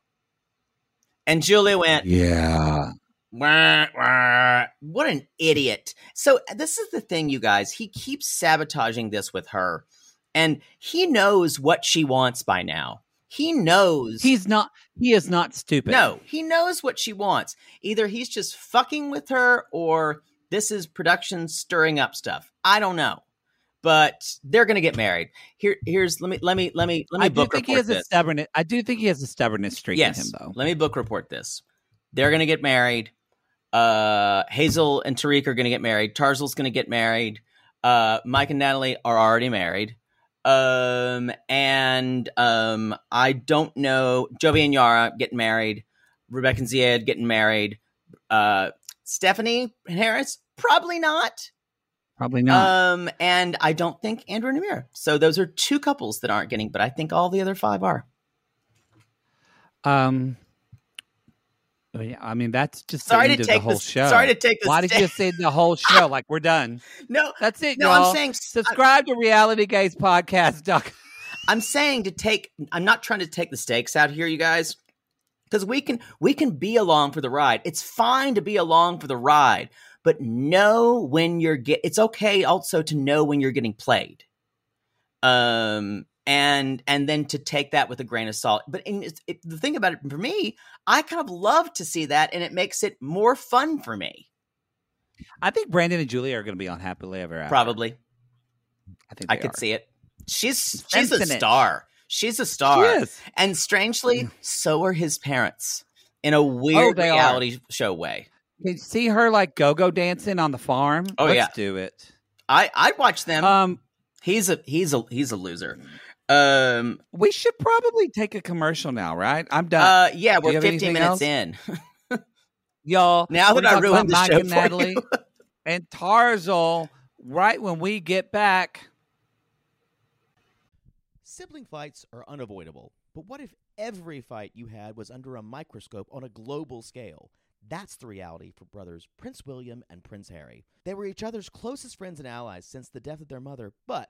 And Julia went, Yeah. "Wah, wah." What an idiot. So uh, this is the thing, you guys. He keeps sabotaging this with her. And he knows what she wants by now. He knows He's not he is not stupid. no, he knows what she wants. Either he's just fucking with her or this is production stirring up stuff. I don't know. But they're going to get married. Here here's let me let me let me let me I do think he report has a this. stubbornness. I do think he has a stubbornness streak yes. in him though. Let me book report this. They're going to get married. Uh Hazel and Tarik are going to get married. Tarzal's going to get married. Uh Mike and Natalie are already married. Um and um I don't know Jovi and Yara getting married. Rebecca and Zied getting married. Uh Stephanie and Harris probably not. Probably not. Um and I don't think Andrew and Amira. So those are two couples that aren't getting, but I think all the other five are. um oh, yeah, I mean that's just Sorry the to take the whole this- show. sorry to take this Why did you day- say the whole show? like we're done. No, That's it. no, y'all. I'm saying subscribe to Reality Gays Podcast. Doc. I'm saying to take I'm not trying to take the stakes out here, you guys. Because we can we can be along for the ride. It's fine to be along for the ride, but know when you're get it's okay also to know when you're getting played. Um and and then to take that with a grain of salt. But in, it, the thing about it for me, I kind of love to see that and it makes it more fun for me. I think Brandon and Julia are going to be on Happily Ever After. Probably. I think I could are. see it. She's she's a star. She's a star. She. And strangely, so are his parents in a weird Oh, they are. reality show way. Can you see her like go-go dancing on the farm? Oh, Let's yeah. do it. I I'd watch them. Um, he's a he's a he's a loser. Um. we should probably take a commercial now, right? I'm done. Uh. Yeah, you we're 15 minutes else? in. Y'all, Now we're that I talking ruined about the Mike show and for Natalie. you. And Tarzal, right when we get back. Sibling fights are unavoidable, but what if every fight you had was under a microscope on a global scale? That's the reality for brothers Prince William and Prince Harry. They were each other's closest friends and allies since the death of their mother, but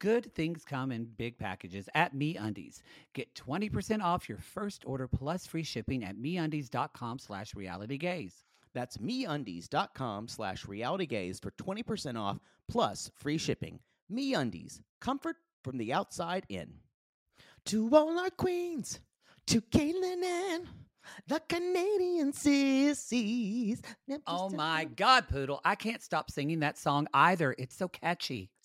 good things come in big packages at MeUndies. Get 20% off your first order plus free shipping at MeUndies.com slash realitygays. That's meundies.com slash realitygays for 20% off plus free shipping. MeUndies, comfort from the outside in. To all our queens, to Caitlin and the Canadian sissies. Oh my God, Poodle. I can't stop singing that song either. It's so catchy.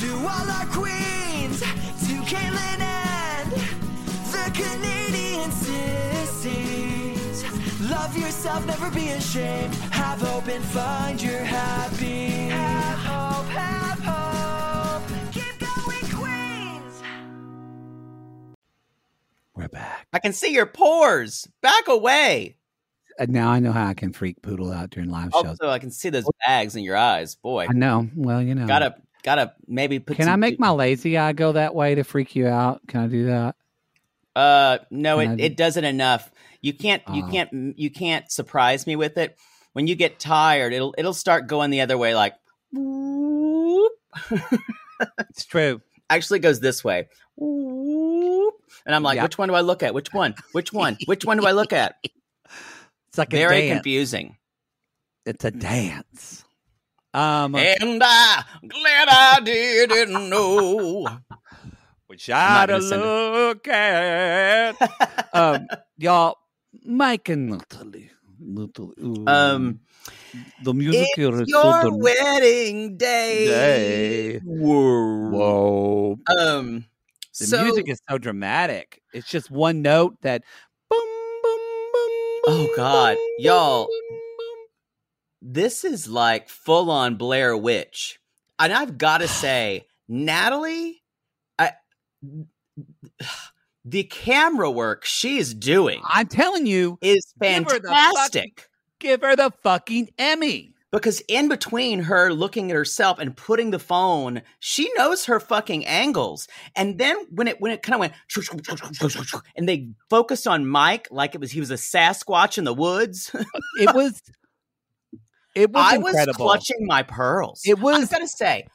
To all our queens, to Caitlin and the Canadian sissies. Love yourself, never be ashamed. Have hope and find your happy. Have hope, have hope. Keep going, Queens. We're back. I can see your pores. Back away. And now I know how I can freak Poodle out during live oh, shows. Also, I can see those bags in your eyes. Boy, I know. Well, you know. gotta gotta maybe put. Can I make my lazy eye go that way to freak you out? Can I do that? Uh, no, Can it, I- it doesn't enough. You can't you Oh. can't you can't surprise me with it. When you get tired, it'll it'll start going the other way. Like, whoop. It's true. actually it goes this way. Whoop. And I'm like, Yeah. which one do I look at? Which one? Which one? Which one do I look at? It's like a Very confusing. It's a dance. Um, And I'm glad I didn't know. which I to look at. um, y'all, Mike and Natalie. Natalie Um, the music it's here is your so wedding day. Day. Whoa. Whoa. Um, The so, music is so dramatic. It's just one note that boom, boom, boom. Oh, God. Y'all. This is like full on Blair Witch. And I've got to say, Natalie, I, the camera work she's doing I'm telling you, is Give her the fantastic. give her the fucking Emmy. Because in between her looking at herself and putting the phone, she knows her fucking angles. And then when it when it kind of went and they focused on Mike like it was he was a Sasquatch in the woods, It was, it was I incredible. was clutching my pearls. It was- I've got to say,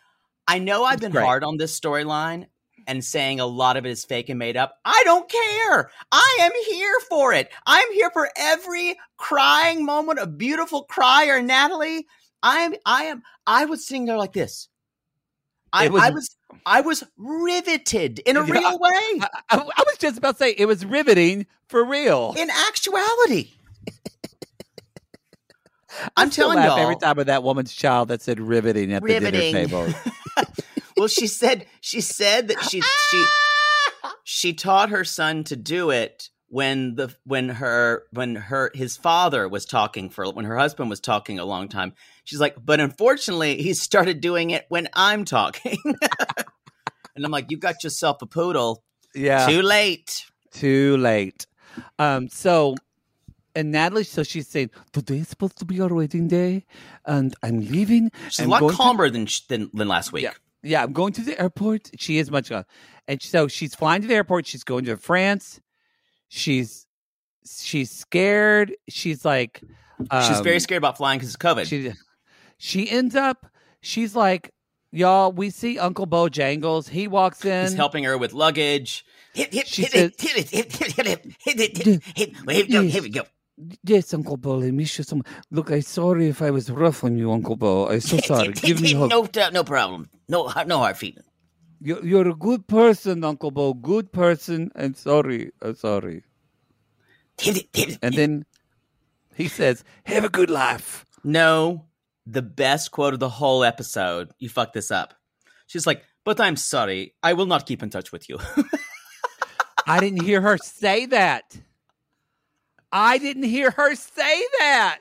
I know I've been great. hard on this storyline and saying a lot of it is fake and made up. I don't care. I am here for it. I'm here for every crying moment, a beautiful crier, Natalie. I am. I am. I was sitting there like this. I was- I was. I was riveted in a real way. I, I, I was just about to say it was riveting for real. In actuality. I'm telling y'all. every time of that woman's child that said riveting at the dinner table. well, she said she said that she she she taught her son to do it when the when her when her his father was talking for when her husband was talking a long time. She's like, but unfortunately, he started doing it when I'm talking. and I'm like, you got yourself a poodle. Yeah, Too late. too late. Um, so and Natalie, so she's saying today is supposed to be our wedding day, and I'm leaving. She's a I'm lot going to- calmer than, than than last week. Yeah. Yeah, I'm going to the airport. She is much, uh, and so she's flying to the airport. She's going to France. She's she's scared. She's like, She's very um, scared about flying because of COVID. She she ends up. She's like, y'all. We see Uncle Bojangles. He walks in. He's helping her with luggage. Hit, hit, hit, says- hit it, hit, hit, hit, it, hit it, hit, hit. Well, here we go, here we go. Yes, Uncle Bo. I miss you so much. Look, I'm sorry if I was rough on you, Uncle Bo. I'm so sorry. Give me hug. no, no problem. No, no hard feeling. You're, you're a good person, Uncle Bo. Good person. I'm sorry. I'm sorry. Hit it. And then he says, "Have a good life." No, the best quote of the whole episode. You fucked this up. She's like, but I'm sorry. I will not keep in touch with you. I didn't hear her say that. I didn't hear her say that.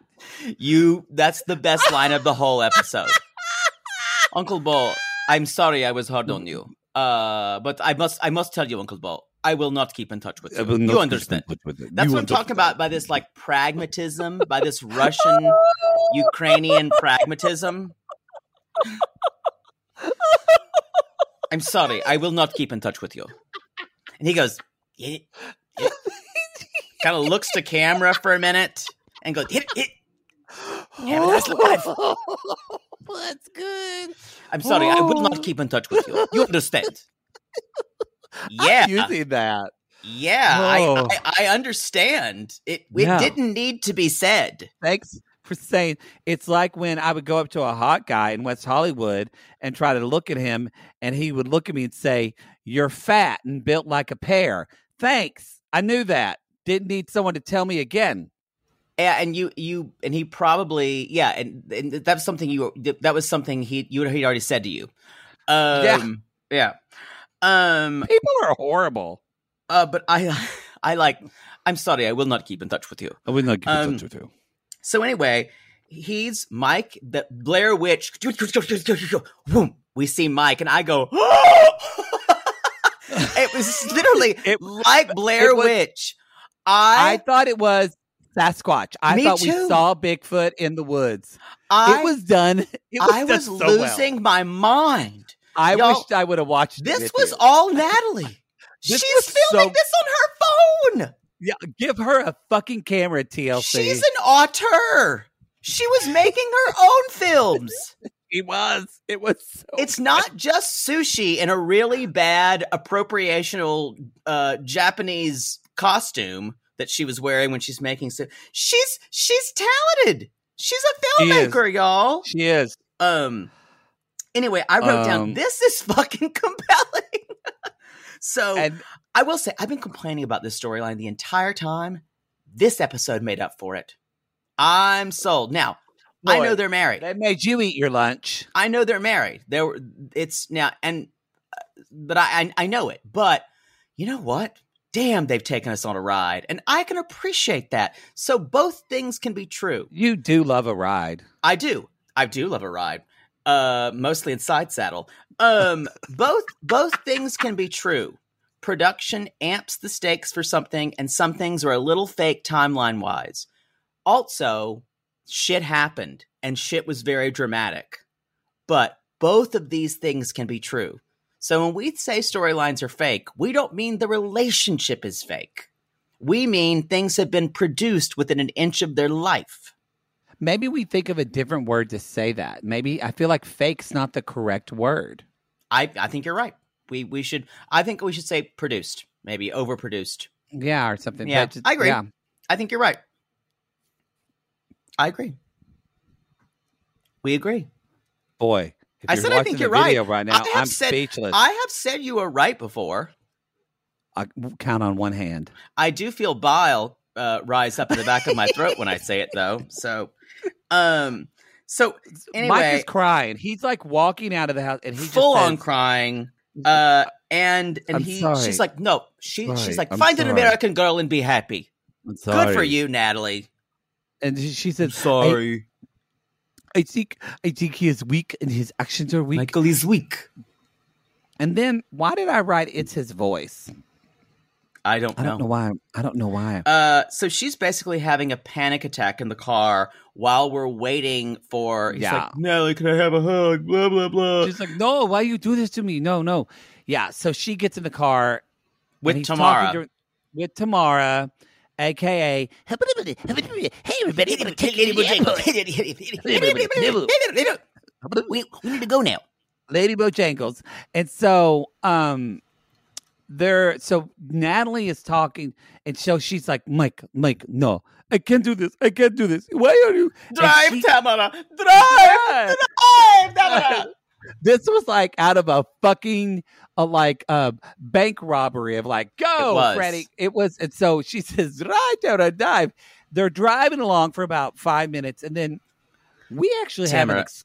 you, that's the best line of the whole episode. Uncle Bo, I'm sorry I was hard on you. Uh, but I must, I must tell you, Uncle Bo, I will not keep in touch with you. You understand? That's what I'm talking about by this like pragmatism, by this Russian Ukrainian pragmatism. I'm sorry, I will not keep in touch with you. And he goes, hit it, kind of looks to camera for a minute and goes, hit it, hit. it. Have a nice life. That's good. I'm sorry, I will not keep in touch with you. You understand? Yeah. Using that. Yeah, Oh. I, I I understand. It it Yeah. didn't need to be said. Thanks for saying. It's like when I would go up to a hot guy in West Hollywood and try to look at him, and he would look at me and say, "You're fat and built like a pear." Thanks. I knew that. Didn't need someone to tell me again. Yeah, and you you and he probably yeah, and, and that's something you that was something he you he'd already said to you. Um, yeah, Um, People are horrible. uh, but I I like. I'm sorry, I will not keep in touch with you. I would not keep in in touch touch with you. So anyway, he's Mike, the Blair Witch. We see Mike, and I go. it was literally It- like Blair it was- Witch. I I, thought it was Sasquatch. I thought we saw Bigfoot in the woods. I it was done. It was I was so well. losing my mind. I Y'all, wished I would have watched. This was you. all Natalie. She's was filming so- this on her phone. Yeah, give her a fucking camera, TLC. She's an auteur. She was making her own films. He was. It was. So It's not just sushi in a really bad appropriational uh, Japanese costume that she was wearing when she's making. So she's she's talented. She's a She filmmaker, y'all. She is. Um. Anyway, I wrote down Um, this is fucking compelling. so And I will say I've been complaining about this storyline the entire time. This episode made up for it. I'm sold. Now I know they're married. they made you eat your lunch. I know they're married. There, it's now, and uh, but I, I, I know it. But you know what? Damn, they've taken us on a ride, and I can appreciate that. So both things can be true. You do love a ride. I do. I do love a ride. Uh, mostly in side saddle. Um, both both things can be true. Production amps the stakes for something, and some things are a little fake timeline wise. Also, shit happened, and shit was very dramatic. But both of these things can be true. So when we say storylines are fake, we don't mean the relationship is fake. We mean things have been produced within an inch of their life. Maybe we think of a different word to say that. Maybe I feel like fake's not the correct word. I, I think you're right. We we should I think we should say produced, maybe overproduced. Yeah, or something. Yeah, just- I agree. Yeah. I think you're right. I agree. We agree. Boy, if I said I think you're right. right now, I have I'm said- speechless. I have said you were right before. I count on one hand. I do feel bile uh, rise up in the back of my throat when I say it, though. So, um, so anyway, Mike is crying. He's like walking out of the house, and he full just on crying. Uh, and and I'm he, sorry. she's like, no, she, she's like, I'm find an. American girl and be happy. "I'm Good for you, Natalie. And she, she said, I, I think I think he is weak and his actions are weak. Michael is weak. And then why did I write it's his voice? I don't know. I don't know why. I don't know why. Uh, so she's basically having a panic attack in the car while we're waiting for. He's Yeah. like, Nelly, can I have a hug? Blah blah blah. She's like, no, why you do this to me? No, no. Yeah. So she gets in the car With Tamara. with Tamara, aka Hey everybody, I'm gonna take you to the airport. we, we need to go now. Lady Bojangles. And so um there so Natalie is talking and so she's like, Mike, Mike, no, I can't do this. I can't do this. Why are you Drive, she- Tamara. Drive, Yeah. drive, Tamara. this was like out of a fucking uh, like uh, bank robbery of like go It. Freddie. It was and so she says right down a dive. They're driving along for about five minutes and then we actually have an ex-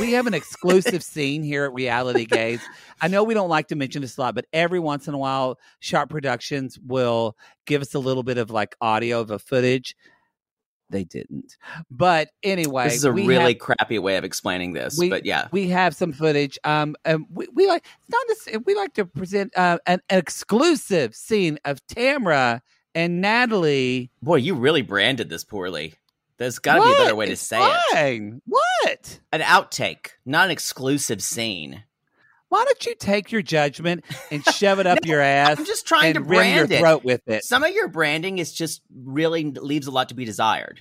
we have an exclusive scene here at Reality Gays. I know we don't like to mention this a lot, but every once in a while, Sharp Productions will give us a little bit of like audio of a footage. They didn't, but anyway, This is a really have- crappy way of explaining this, we, but yeah. we have some footage. Um, and we, we like it's not this, we like to present uh, an, exclusive scene of Tamra and Natalie. Boy, you really branded this poorly. There's got to be a better way to It's say it. fine. What? An outtake, not an exclusive scene. Why don't you take your judgment and shove it up No, your ass? I'm just trying to and rim your brand it. throat with it. Some of your branding is just really leaves a lot to be desired.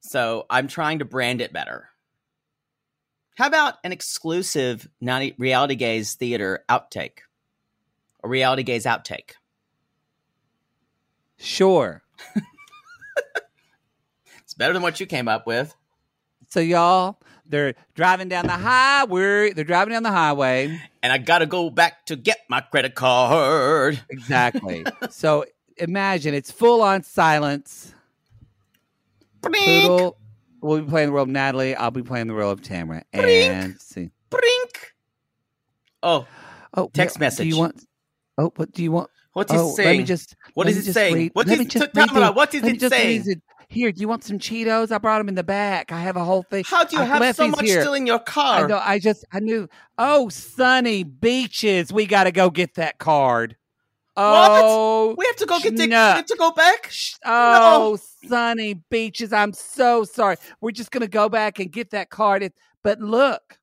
So I'm trying to brand it better. How about an exclusive 90 reality gays theater outtake? A reality gays outtake. Sure. It's better than what you came up with. So y'all, they're driving down the highway. They're driving down the highway. And I gotta go back to get my credit card. Exactly. so imagine it's full on silence. Brink, Poodle will be playing the role of Natalie. I'll be playing the role of Tamara. And see. brink. Oh, Oh, Text here, Do message. you want? Oh, what do you want? what's he oh, saying? let me just. What let it just saying? read- What let it- read what is it saying? Here, do you want some Cheetos? I brought them in the back. I have a whole thing. How do you I have so much here. still in your car? I know. I just. I knew. Oh, sunny beaches. We got to go get that card. Oh, we have to go get the, we have to go back. Oh, sunny beaches. I'm so sorry. We're just going to go back and get that card. It- But look,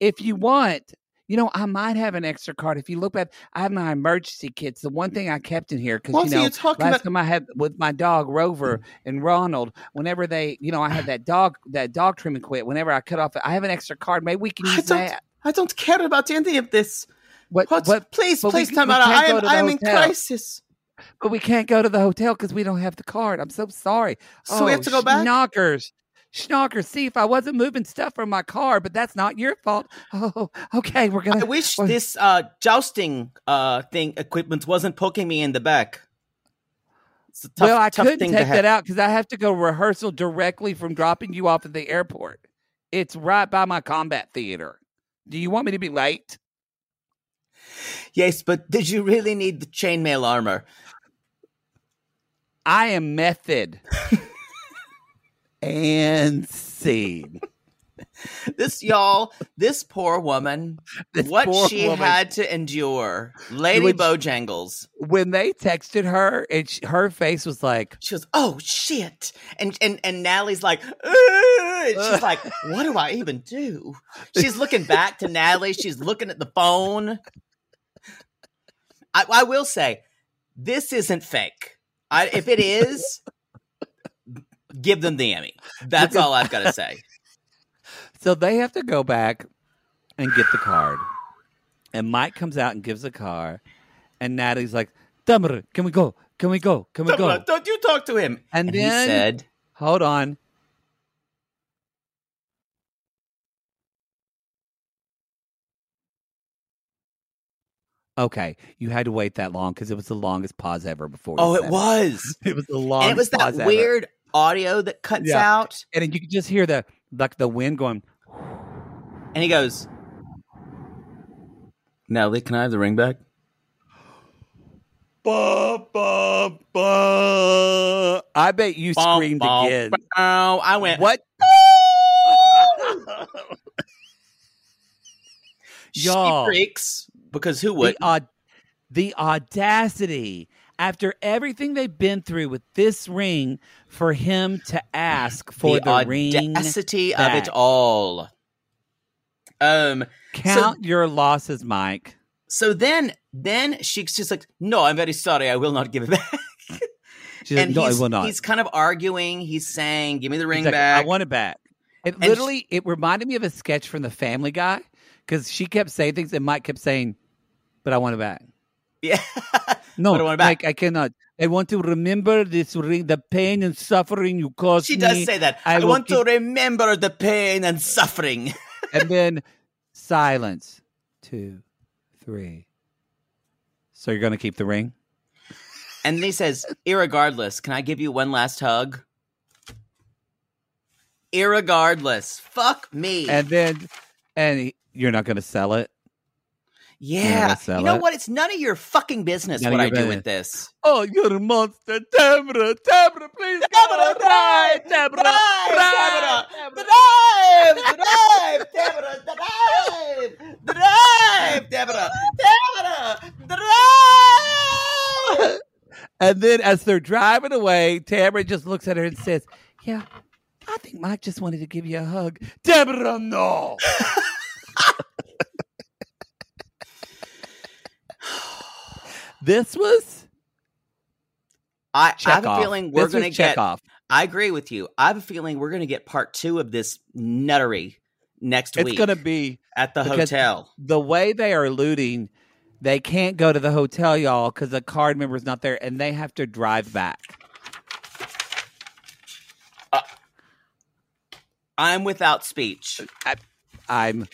if you want, you know, I might have an extra card. If you look back, I have my emergency kits. The one thing I kept in here because you know, last about? time I had with my dog Rover mm. and Ronald, whenever they, you know, I had that dog that dog trimming quit. Whenever I cut off, I have an extra card. Maybe we can I use don't- that. I don't care about any of this. What? What? please, but we- please, we can't I am, I am in crisis. But we can't go to the hotel because we don't have the card. I'm so sorry. So we have Oh, to go back? Schnockers. Schnockers. See, if I wasn't moving stuff from my car, but that's not your fault. Oh, okay. We're gonna. I wish we're- this uh, jousting uh, thing equipment wasn't poking me in the back. It's a tough, well, I couldn't take to have. that out because I have to go rehearsal directly from dropping you off at the airport. It's right by my combat theater. Do you want me to be late? Yes, but did you really need the chainmail armor? I am method. and scene. This y'all, this poor woman, This what poor she woman. had to endure, Lady Which- Bojangles. When they texted her, and she, her face was like, She goes, "Oh shit!" And and and Natalie's like, she's like, "What do I even do?" She's looking back to Natalie. She's looking at the phone. I, I will say, this isn't fake. I, if it is, give them the Emmy. That's all I've got to say. So they have to go back and get the card. And Mike comes out and gives the car. And Natalie's like, Tamara, can we go? Can we go? Can we go? Don't you talk to him? And he then- said, Hold on. Okay, you had to wait that long because it was the longest pause ever before. "Oh, it was." It was the longest. And it was that pause ever. Audio that cuts Yeah. out, and you can just hear the like the wind going. and he goes, "Natalie, can I have the ring back?" Ba, ba, ba. I bet you screamed Bum, bum, again. bow. I went, What? Y'all. freaks because who the, would? aud- the audacity after everything they've been through with this ring, for him to ask for the, the ring. audacity of it all. Um. Count your losses, Mike. So then, then she's just like, "No, I'm very sorry. I will not give it back." She's like, no, I he's, will not. he's kind of arguing. He's saying, "Give me the ring like, back." I want it back. It And literally, it reminded me of a sketch from The Family Guy because she kept saying things and Mike kept saying, "But I want it back." yeah. No, I. Mike, I cannot. I want to remember this ring, the pain and suffering you caused she me. does say that. I, will want keep- to remember the pain and suffering. and then silence. Two, three. So you're going to keep the ring? And then he says, "Irregardless, can I give you one last hug?" Irregardless, fuck me. And then, and he- you're not going to sell it? Yeah, you know it. what? It's none of your fucking business None what I your do business. with this. Oh, you're a monster. Deborah, Deborah, please. Deborah, drive, Deborah, drive, Drive, drive, Deborah, drive, drive, Deborah, Deborah, drive. And then as they're driving away, Tamara just looks at her and says, Yeah, I think Mike just wanted to give you a hug. Deborah, no. this was I, I have a feeling we're going to get. Chekhov. I agree with you. I have a feeling we're going to get part two of this nuttery next It's week It's going to be at the hotel. the way they are looting. They can't go to the hotel, y'all, because the card member's not there, and they have to drive back. Uh, I'm without speech. I'm.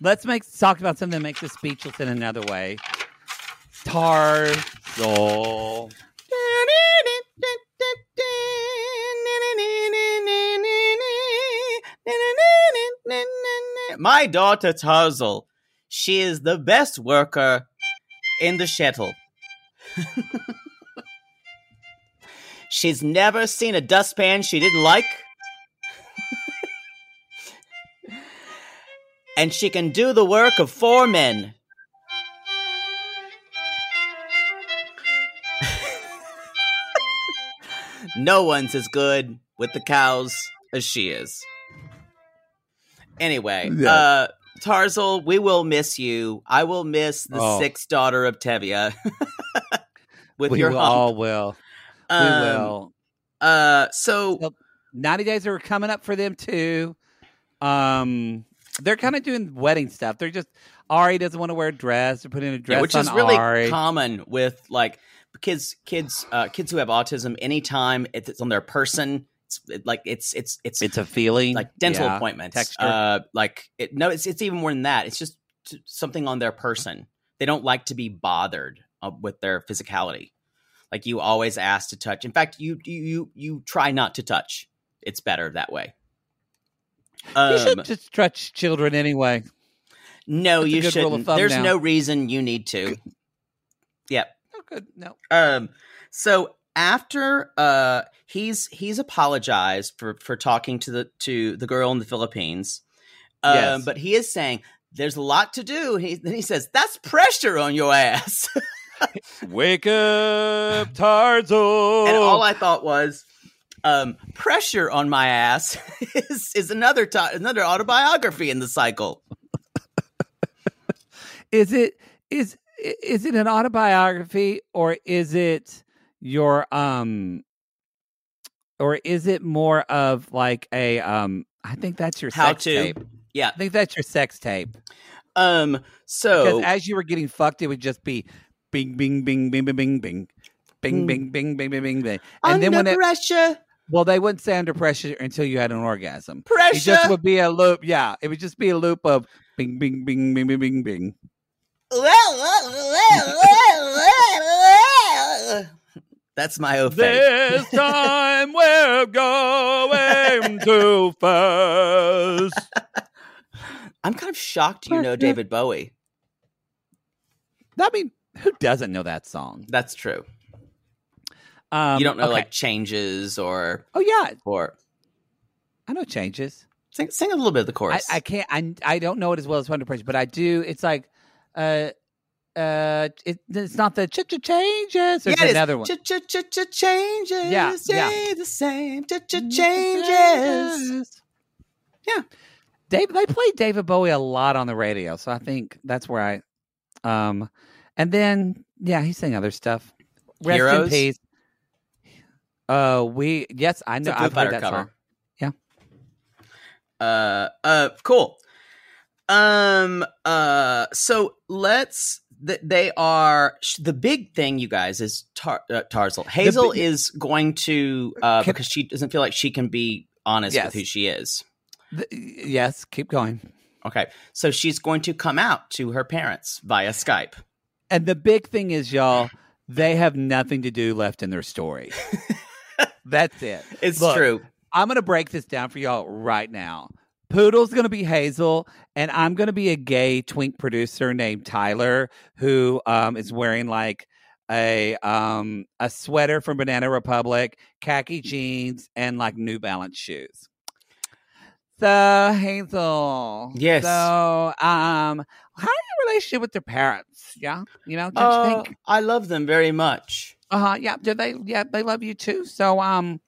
Let's make talk about something that makes us speechless in another way. Tarzol. My daughter Tarzal, she is the best worker in the shuttle. She's never seen a dustpan she didn't like. and she can do the work of four men. No one's as good with the cows as she is. Anyway, Yeah. uh Tarzal, we will miss you. I will miss the Oh. sixth daughter of Tevye. with we your will, hump. all will. Um, we will. Uh so So, 90 days are coming up for them too. Um, they're kind of doing wedding stuff. They're just Ari doesn't want to wear a dress. They're putting a dress Yeah, which on is really Ari. common with like kids kids uh kids who have autism anytime it's, it's on their person it's it- like it's it's it's it's a feeling, like dental yeah, appointments texture. uh like it, no it's it's even more than that. It's just t- something on their person. They don't like to be bothered uh, with their physicality. Like you always ask to touch. In fact you you you, you try not to touch. It's better that way. You um, should just touch children anyway. no that's you good rule of shouldn't. there's now. no reason you need to. Yep good. No. Um, so after uh he's he's apologized for for talking to the to the girl in the Philippines. Um, Yes. but he is saying there's a lot to do. He then he says that's pressure on your ass. Wake up, Tarzan. and all I thought was um pressure on my ass is is another ti another autobiography in the cycle. is it is is it an autobiography or is it your um or is it more of like a um I think that's your How sex to tape. Yeah. I think that's your sex tape. Um so Because as you were getting fucked, it would just be bing bing bing bing bing bing bing. Bing Hmm. bing bing bing bing bing bing. And under then when it pressure well they wouldn't say under pressure until you had an orgasm. Pressure. It just would be a loop. Yeah. It would just be a loop of bing bing bing bing bing bing bing. That's my oath. This time we're going too fast. I'm kind of shocked you know David Bowie. I mean, who doesn't know that song? That's true. Um, you don't know okay. like changes or Oh yeah, or I know changes. sing, sing a little bit of the chorus. I can't. I I don't know it as well as Under Pressure, but I do. It's like, uh, uh, it, it's not the ch ch changes. There's yeah, another one. Ch- ch- ch- ch- changes. Yeah, yeah. The same. Ch- ch- changes. Yeah. Dave, they played David Bowie a lot on the radio, so I think that's where I. Um, and then yeah, he sang other stuff. Rest in peace. Uh, we yes, I know. I've heard that cover. song. Yeah. Uh, uh, cool. Um, uh, so let's. th- They are sh- the big thing, you guys, is Tar- uh, Tarzal. Hazel big- is going to uh, Can- because she doesn't feel like she can be honest Yes. with who she is. Th- yes, keep going. Okay, so she's going to come out to her parents via Skype. And the big thing is, y'all, they have nothing to do left in their story. That's it. It's Look, true. I'm going to break this down for y'all right now. Poodle's going to be Hazel, and I'm going to be a gay twink producer named Tyler who um, is wearing like a um, a sweater from Banana Republic, khaki jeans, and like New Balance shoes. So Hazel, Yes. So, um, how are your relationship with your parents? Yeah, you know, don't you Uh, think? I love them very much. Uh huh. Yeah. Do they? Yeah, they love you too. So, um,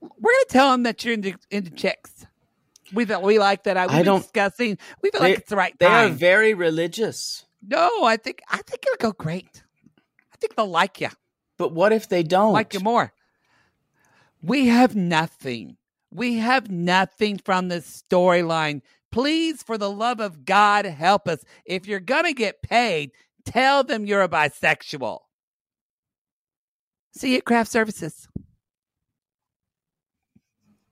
we're gonna tell them that you're into into chicks. We thought we like that. I, we've I don't- discussing. We feel like it's the right thing. They are very religious. no, I think I think it'll go great. I think they'll like you, But what if they don't? like you more. We have nothing. We have nothing from this storyline. Please, for the love of God, help us. If you're gonna get paid, tell them you're a bisexual. See you at craft services.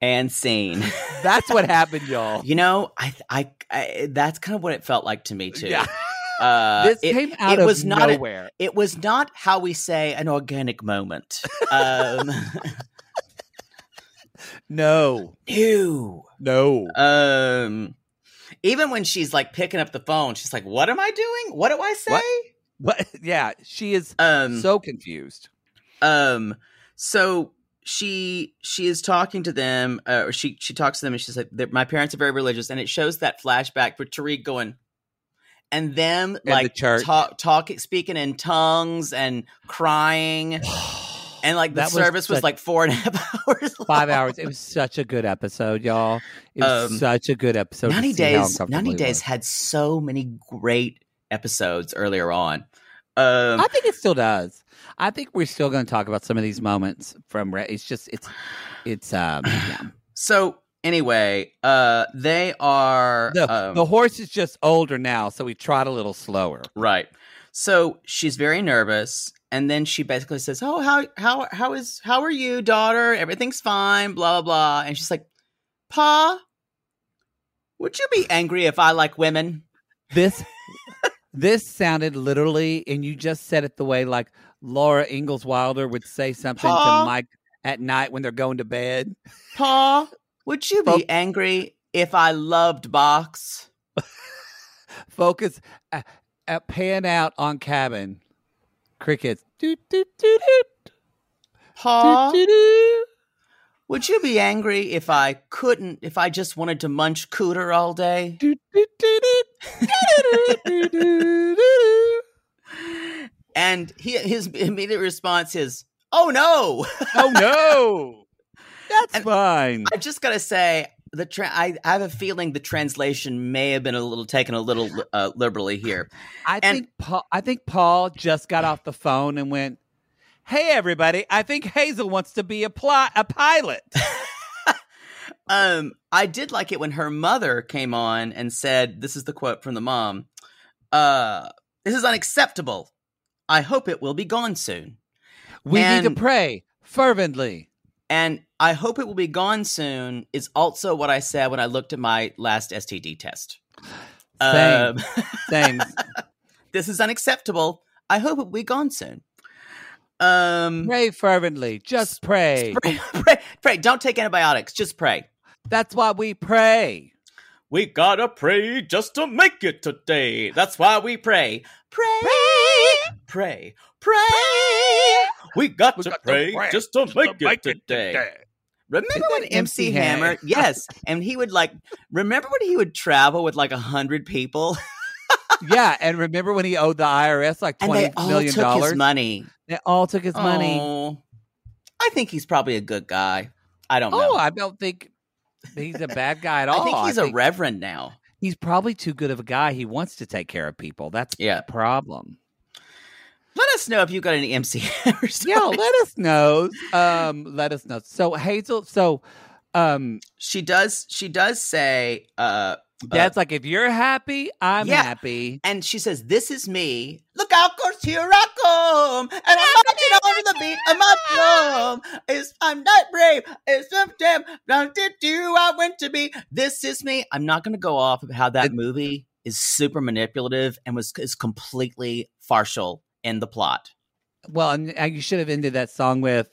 And sane. That's what happened, y'all. you know, I, I, I, that's kind of what it felt like to me too. Yeah. Uh, this it, came out it of was not a- nowhere. it was not how we say an organic moment. Um, no, no. no. Um, even when she's like picking up the phone, she's like, "What am I doing? What do I say?" What? But yeah, she is Um, so confused. um, so she she is talking to them, uh, or she she talks to them, and she's like, "My parents are very religious," and it shows that flashback for Tarik going. And them the like church. talk, talking, speaking in tongues and crying, and like the That service was such- like four and a half hours. Five hours. It was such a good episode, y'all. It was Um, such a good episode. 90 days 90 days was. had so many great episodes earlier on um I think it still does. I think we're still going to talk about some of these moments from. Re- It's just it's it's um yeah. so anyway uh they are The, um, the horse is just older now, so we trot a little slower. right so she's very nervous and then she basically says oh how how how is how are you daughter everything's fine blah blah blah and she's like pa would you be angry if i like women This this sounded literally, and you just said it the way like Laura Ingalls Wilder would say something Pa? to Mike at night when they're going to bed. pa would you be Fo- angry if i loved box Focus, uh, uh, pan out on cabin. Crickets. Doot, doot, doot, doot, pa doot, doot. Would you be angry if I couldn't, if I just wanted to munch cooter all day? And he, his immediate response is, "Oh no!" Oh no, that's And- fine. I just gotta say, the tra- I, I have a feeling the translation may have been a little taken a little uh, liberally here. I and- think Paul. I think Paul just got off the phone and went, "Hey, everybody! I think Hazel wants to be a pli- a pilot." Um, I did like it when her mother came on and said, "This is the quote from the mom. Uh, this is unacceptable. I hope it will be gone soon." We need to pray fervently. And I hope it will be gone soon is also what I said when I looked at my last STD test. Same. Um, Same. this is unacceptable. I hope it will be gone soon. Um, pray fervently. Just pray. pray, pray, pray. Don't take antibiotics. Just pray. That's why we pray. We gotta pray just to make it today. That's why we pray. Pray, pray, pray. We got We to got to pray pray just to make, to it today. Remember Isn't when MC MC Hammer? Hammer? Yes, and he would like. Remember when he would travel with like a hundred people? yeah, and remember when he owed the IRS like and twenty they all million took dollars? his money. They all took his money. Oh, I think he's probably a good guy. I don't Oh, know. I don't think he's a bad guy at all. I think he's a think reverend now. he's probably too good of a guy. He wants to take care of people. That's Yeah. the problem. Let us know if you got any MC. Yeah, let us know. Um, let us know. So Hazel, so um, she does. She does say. Uh, Dad's like, if you're happy, I'm Yeah. happy. and she says, "This is me. Look out, cause here I come, and I'm marching on to the beat of my drum. It's, I'm not brave. It's damn. Don't did do I went to be. This is me. I'm not going to go off of how that movie is super manipulative and was is completely partial in the plot. Well, and you should have ended that song with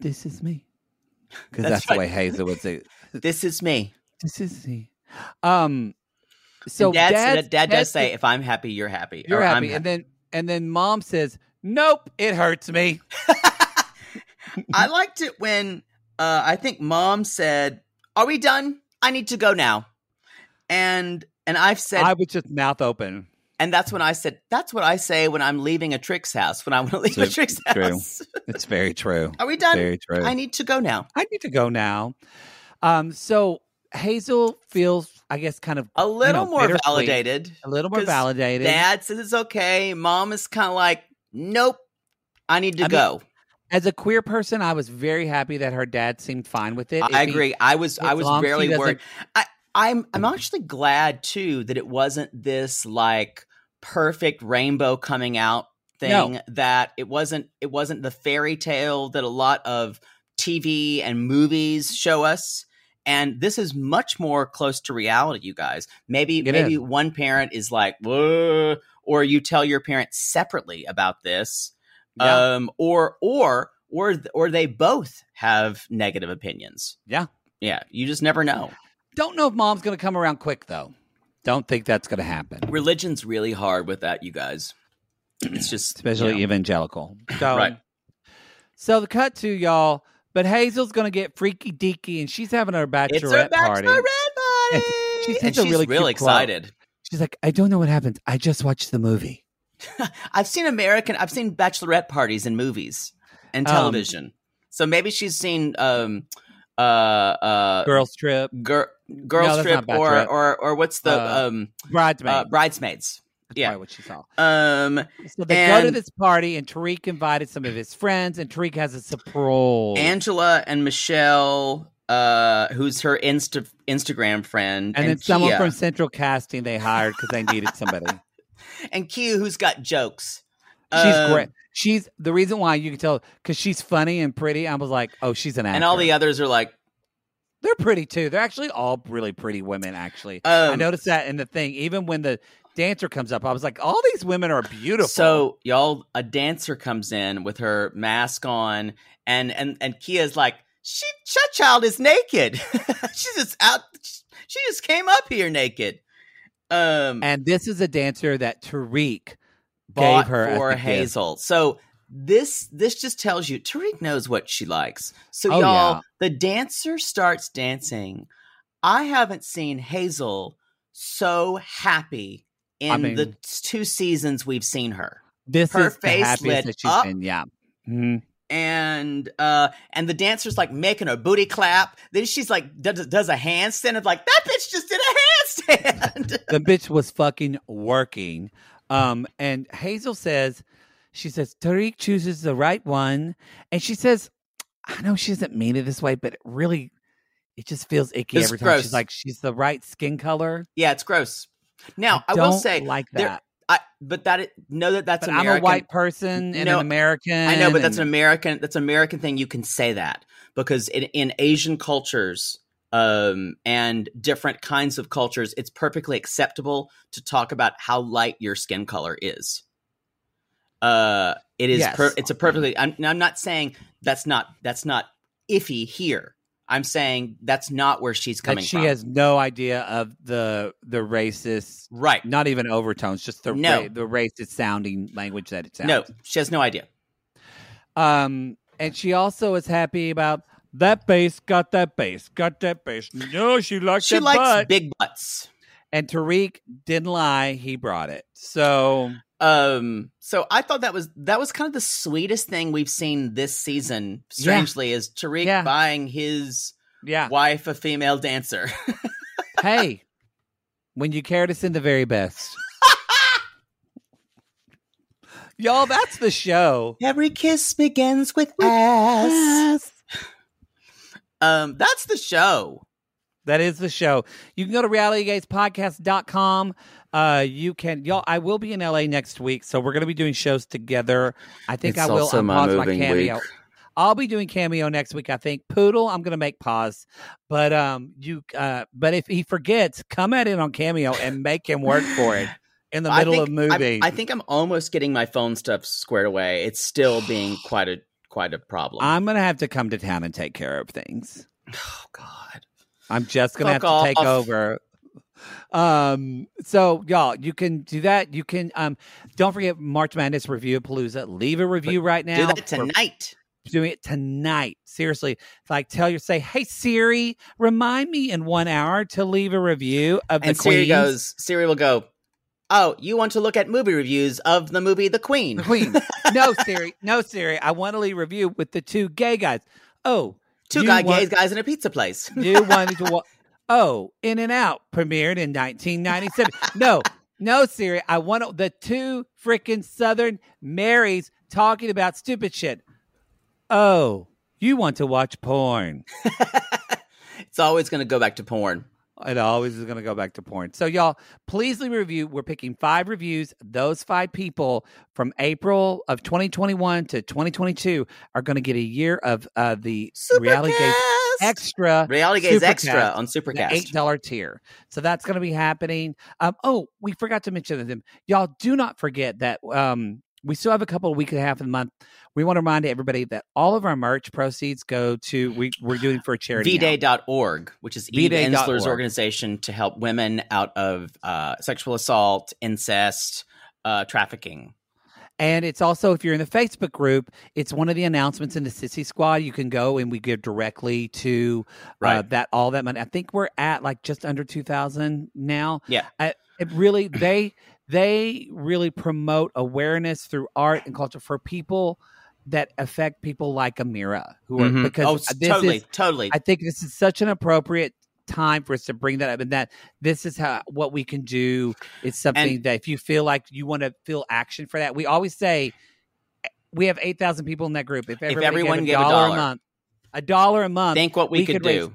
"This is me," because That's that's, the way Hazel would say. This is me. This is me. Um, so dad, dad does say, "If I'm happy, you're happy. "You're I'm happy," and then and then Mom says, "Nope, it hurts me." I liked it when uh, I think mom said, "Are we done? I need to go now." And and I've said, I was just mouth open. And that's when I said, "That's what I say when I'm leaving a Trix house. When I want to leave a True. Trix True. house. It's very true. Are we done? Very true. I need to go now. I need to go now. Um, so Hazel feels, I guess, kind of A little know, more validated. a little more validated. Dad says it's okay. Mom is kind of like, "Nope, I need to I mean, go." As a queer person, I was very happy that her dad seemed fine with it. I If he- agree. I was I was barely worried. I I'm I'm actually glad too that it wasn't this like perfect rainbow coming out thing No. that it wasn't it wasn't the fairy tale that a lot of TV and movies show us. And this is much more close to reality, you guys. Maybe It maybe is. one parent is like, Whoa, or you tell your parents separately about this. Yeah. Um or or or or they both have negative opinions. Yeah. Yeah, you just never know. Don't know if mom's going to come around quick, though. Don't think that's going to happen, Religion's really hard with that, you guys. It's just especially you know. evangelical. So, Right. So the cut to y'all, but Hazel's going to get freaky deaky, and she's having her bachelorette, It's her party. bachelorette party. She's and a she's really really cute quote. excited. She's like, I don't know what happens. I just watched the movie. I've seen American. I've seen bachelorette parties in movies and Um, television. so maybe she's seen um uh uh Girls Trip, Gir- girls No, trip or Bachelorette. or or what's the Uh, um bridesmaids uh, bridesmaids. That's yeah. what she saw. Um So they go to this party, and Tarik invited some of his friends, and Tarik has a surprise. Angela and Michelle, uh, who's her Insta Instagram friend, and then someone from Central Casting they hired because they needed somebody. and Q, who's got jokes. She's Um, great. She's the reason why you can tell because she's funny and pretty. I was like, oh, she's an actor. and all the others are like, they're pretty too. They're actually all really pretty women. Actually, I Um, noticed that in the thing. Even when the dancer comes up, I was like, all these women are beautiful. So y'all, a dancer comes in with her mask on, and and and Kia's like, she, that child is naked. She's just out. She just came up here naked. Um, and this is a dancer that Tarik bought gave her for a gift. Hazel. So this this just tells you Tarik knows what she likes. So Oh, y'all, yeah. the dancer starts dancing. I haven't seen Hazel so happy in I mean- the two seasons we've seen her. This her is face lit up. been. Yeah. Mhm. and uh and the dancer's like making her booty clap then she's like does, does a handstand and like that bitch just did a handstand the bitch was fucking working. Um, and Hazel says, she says, Tarik chooses the right one. And she says, I know she doesn't mean it this way, but it really, it just feels icky It's every time. gross. She's like, she's the right skin color. yeah it's gross now i, don't will say like there- that. I, but that know that that's. I'm a white person and No, an American. I know, but that's an American. That's an American thing. You can say that because in, in Asian cultures um, and different kinds of cultures, it's perfectly acceptable to talk about how light your skin color is. Uh, it is. Yes. Per, it's a perfectly. I'm, I'm not saying that's not that's not iffy here. I'm saying that's not where she's that coming she from. has no idea of the the racist, right. not even overtones, just the No. ra- the racist sounding language that it sounds. No, she has no idea. Um, and she also is happy about that bass, got that bass, got that bass. No, she likes She likes butt. big butts. And Tarik didn't lie; he brought it. So Um, so I thought that was that was kind of the sweetest thing we've seen this season. Strangely, is Tarik Yeah. buying his yeah, wife a female dancer. hey, when you care to send the very best, y'all, that's the show. Every kiss begins with ass. Um, that's the show. That is the show. You can go to realitygayspodcast.com. Uh, you can, y'all, I will be in LA next week, so we're going to be doing shows together. I think It's I will also my my, cameo. week. I'll be doing cameo next week. I think Poodle. I'm going to make pause, but um, you, uh, but if he forgets, come at it on cameo and make him work for it in the middle think, of movie. I, I think I'm almost getting my phone stuff squared away. It's still being quite a quite a problem. I'm going to have to come to town and take care of things. oh God. I'm just gonna Fuck have to take over. Um, so y'all, you can do that. You can um don't forget March Madness Review Palooza. Leave a review right now. Do that tonight. doing it tonight. Seriously. Like tell your say, hey Siri, remind me in one hour to leave a review of the And Siri Queens. goes. Siri will go. Oh, you want to look at movie reviews of the movie The Queen? The Queen. no, Siri. No, Siri. I want to leave a review with the two gay guys. Oh, Two guy want- gays guys in a pizza place. you wanted to wa- oh in and out premiered in 1997 no no siri i want the two freaking southern marys talking about stupid shit oh you want to watch porn it's always going to go back to porn. It always is going to go back to porn so y'all please leave a review we're picking five reviews those five people from april of 2021 to 2022 are going to get a year of uh, the reality gays Supercast! extra Reality Gays Supercast. Extra on Supercast. eight dollar tier. So that's going to be happening. Um, oh, we forgot to mention them. Y'all do not forget that um, we still have a couple of weeks and a half of the month. We want to remind everybody that all of our merch proceeds go to we we're doing for a charity. VDay.org, which is Eve VDay.org. Ensler's organization to help women out of uh, sexual assault, incest, uh, trafficking. And it's also if you're in the Facebook group, it's one of the announcements in the Sissy Squad. You can go and we give directly to uh, that all that money. I think we're at like just under two thousand now. Yeah. I, it really they they really promote awareness through art and culture for people that affect people like Amira who are Mhm. because oh, this totally, is totally. I think this is such an appropriate time for us to bring that up and that this is how what we can do is something And- that if you feel like you want to feel action for that we always say we have 8,000 people in that group if, everybody everyone gave gave a a dollar dollar. a month a dollar a month Think what we, could, raise- do.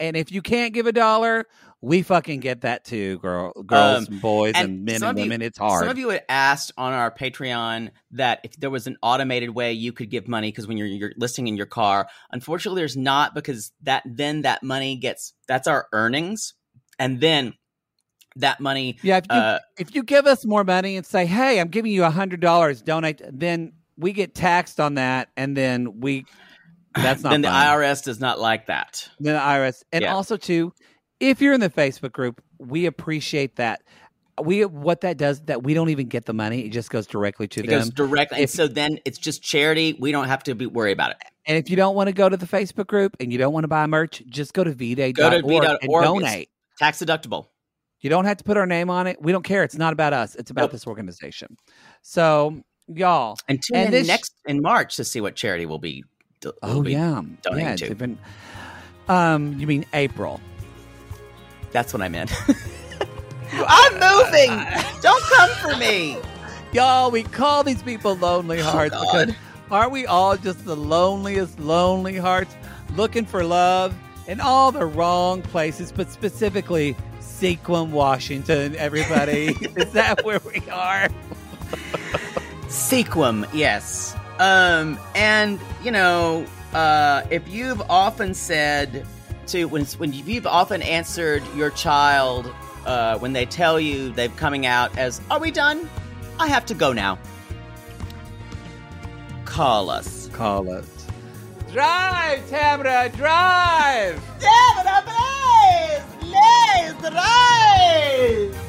and if you can't give a dollar we fucking get that too girl girls Um, and boys and, and men and of you- women it's hard Some of you had asked on our Patreon that if there was an automated way you could give money because when you're, you're listening in your car, unfortunately, there's not because that then that money gets that's our earnings, and then that money. yeah if you Uh, if you give us more money and say, "Hey, I'm giving you a hundred dollars, donate," then we get taxed on that, and then we that's not then the. IRS does not like that. Then the IRS, and Yeah. also too, if you're in the Facebook group, we appreciate that. We what that does that we don't even get the money; it just goes directly to It them. goes directly, and so then it's just charity. We don't have to be worry about it. and if you don't want to go to the Facebook group and you don't want to buy merch, just go to vday.org Go to and v.org. donate. Tax deductible. You don't have to put our name on it. We don't care. It's not about us. It's about Nope. this organization. So, y'all. And tune And in this- next in March to see what charity will be. will Oh be- yeah, donating yeah. to. even- um, you mean April? That's what I meant. I'm moving. Don't come for me. Y'all, we call these people lonely hearts Oh, because aren't we all just the loneliest lonely hearts looking for love in all the wrong places, but specifically Sequim, Washington, everybody. Is that where we are? Sequum, yes. Um, and you know, uh, if you've often said to when when you've often answered your child uh, when they tell you they're coming out as, "Are we done? I have to go now." Call us. Call us. Drive, Tamara, drive! Tamara, please, please drive.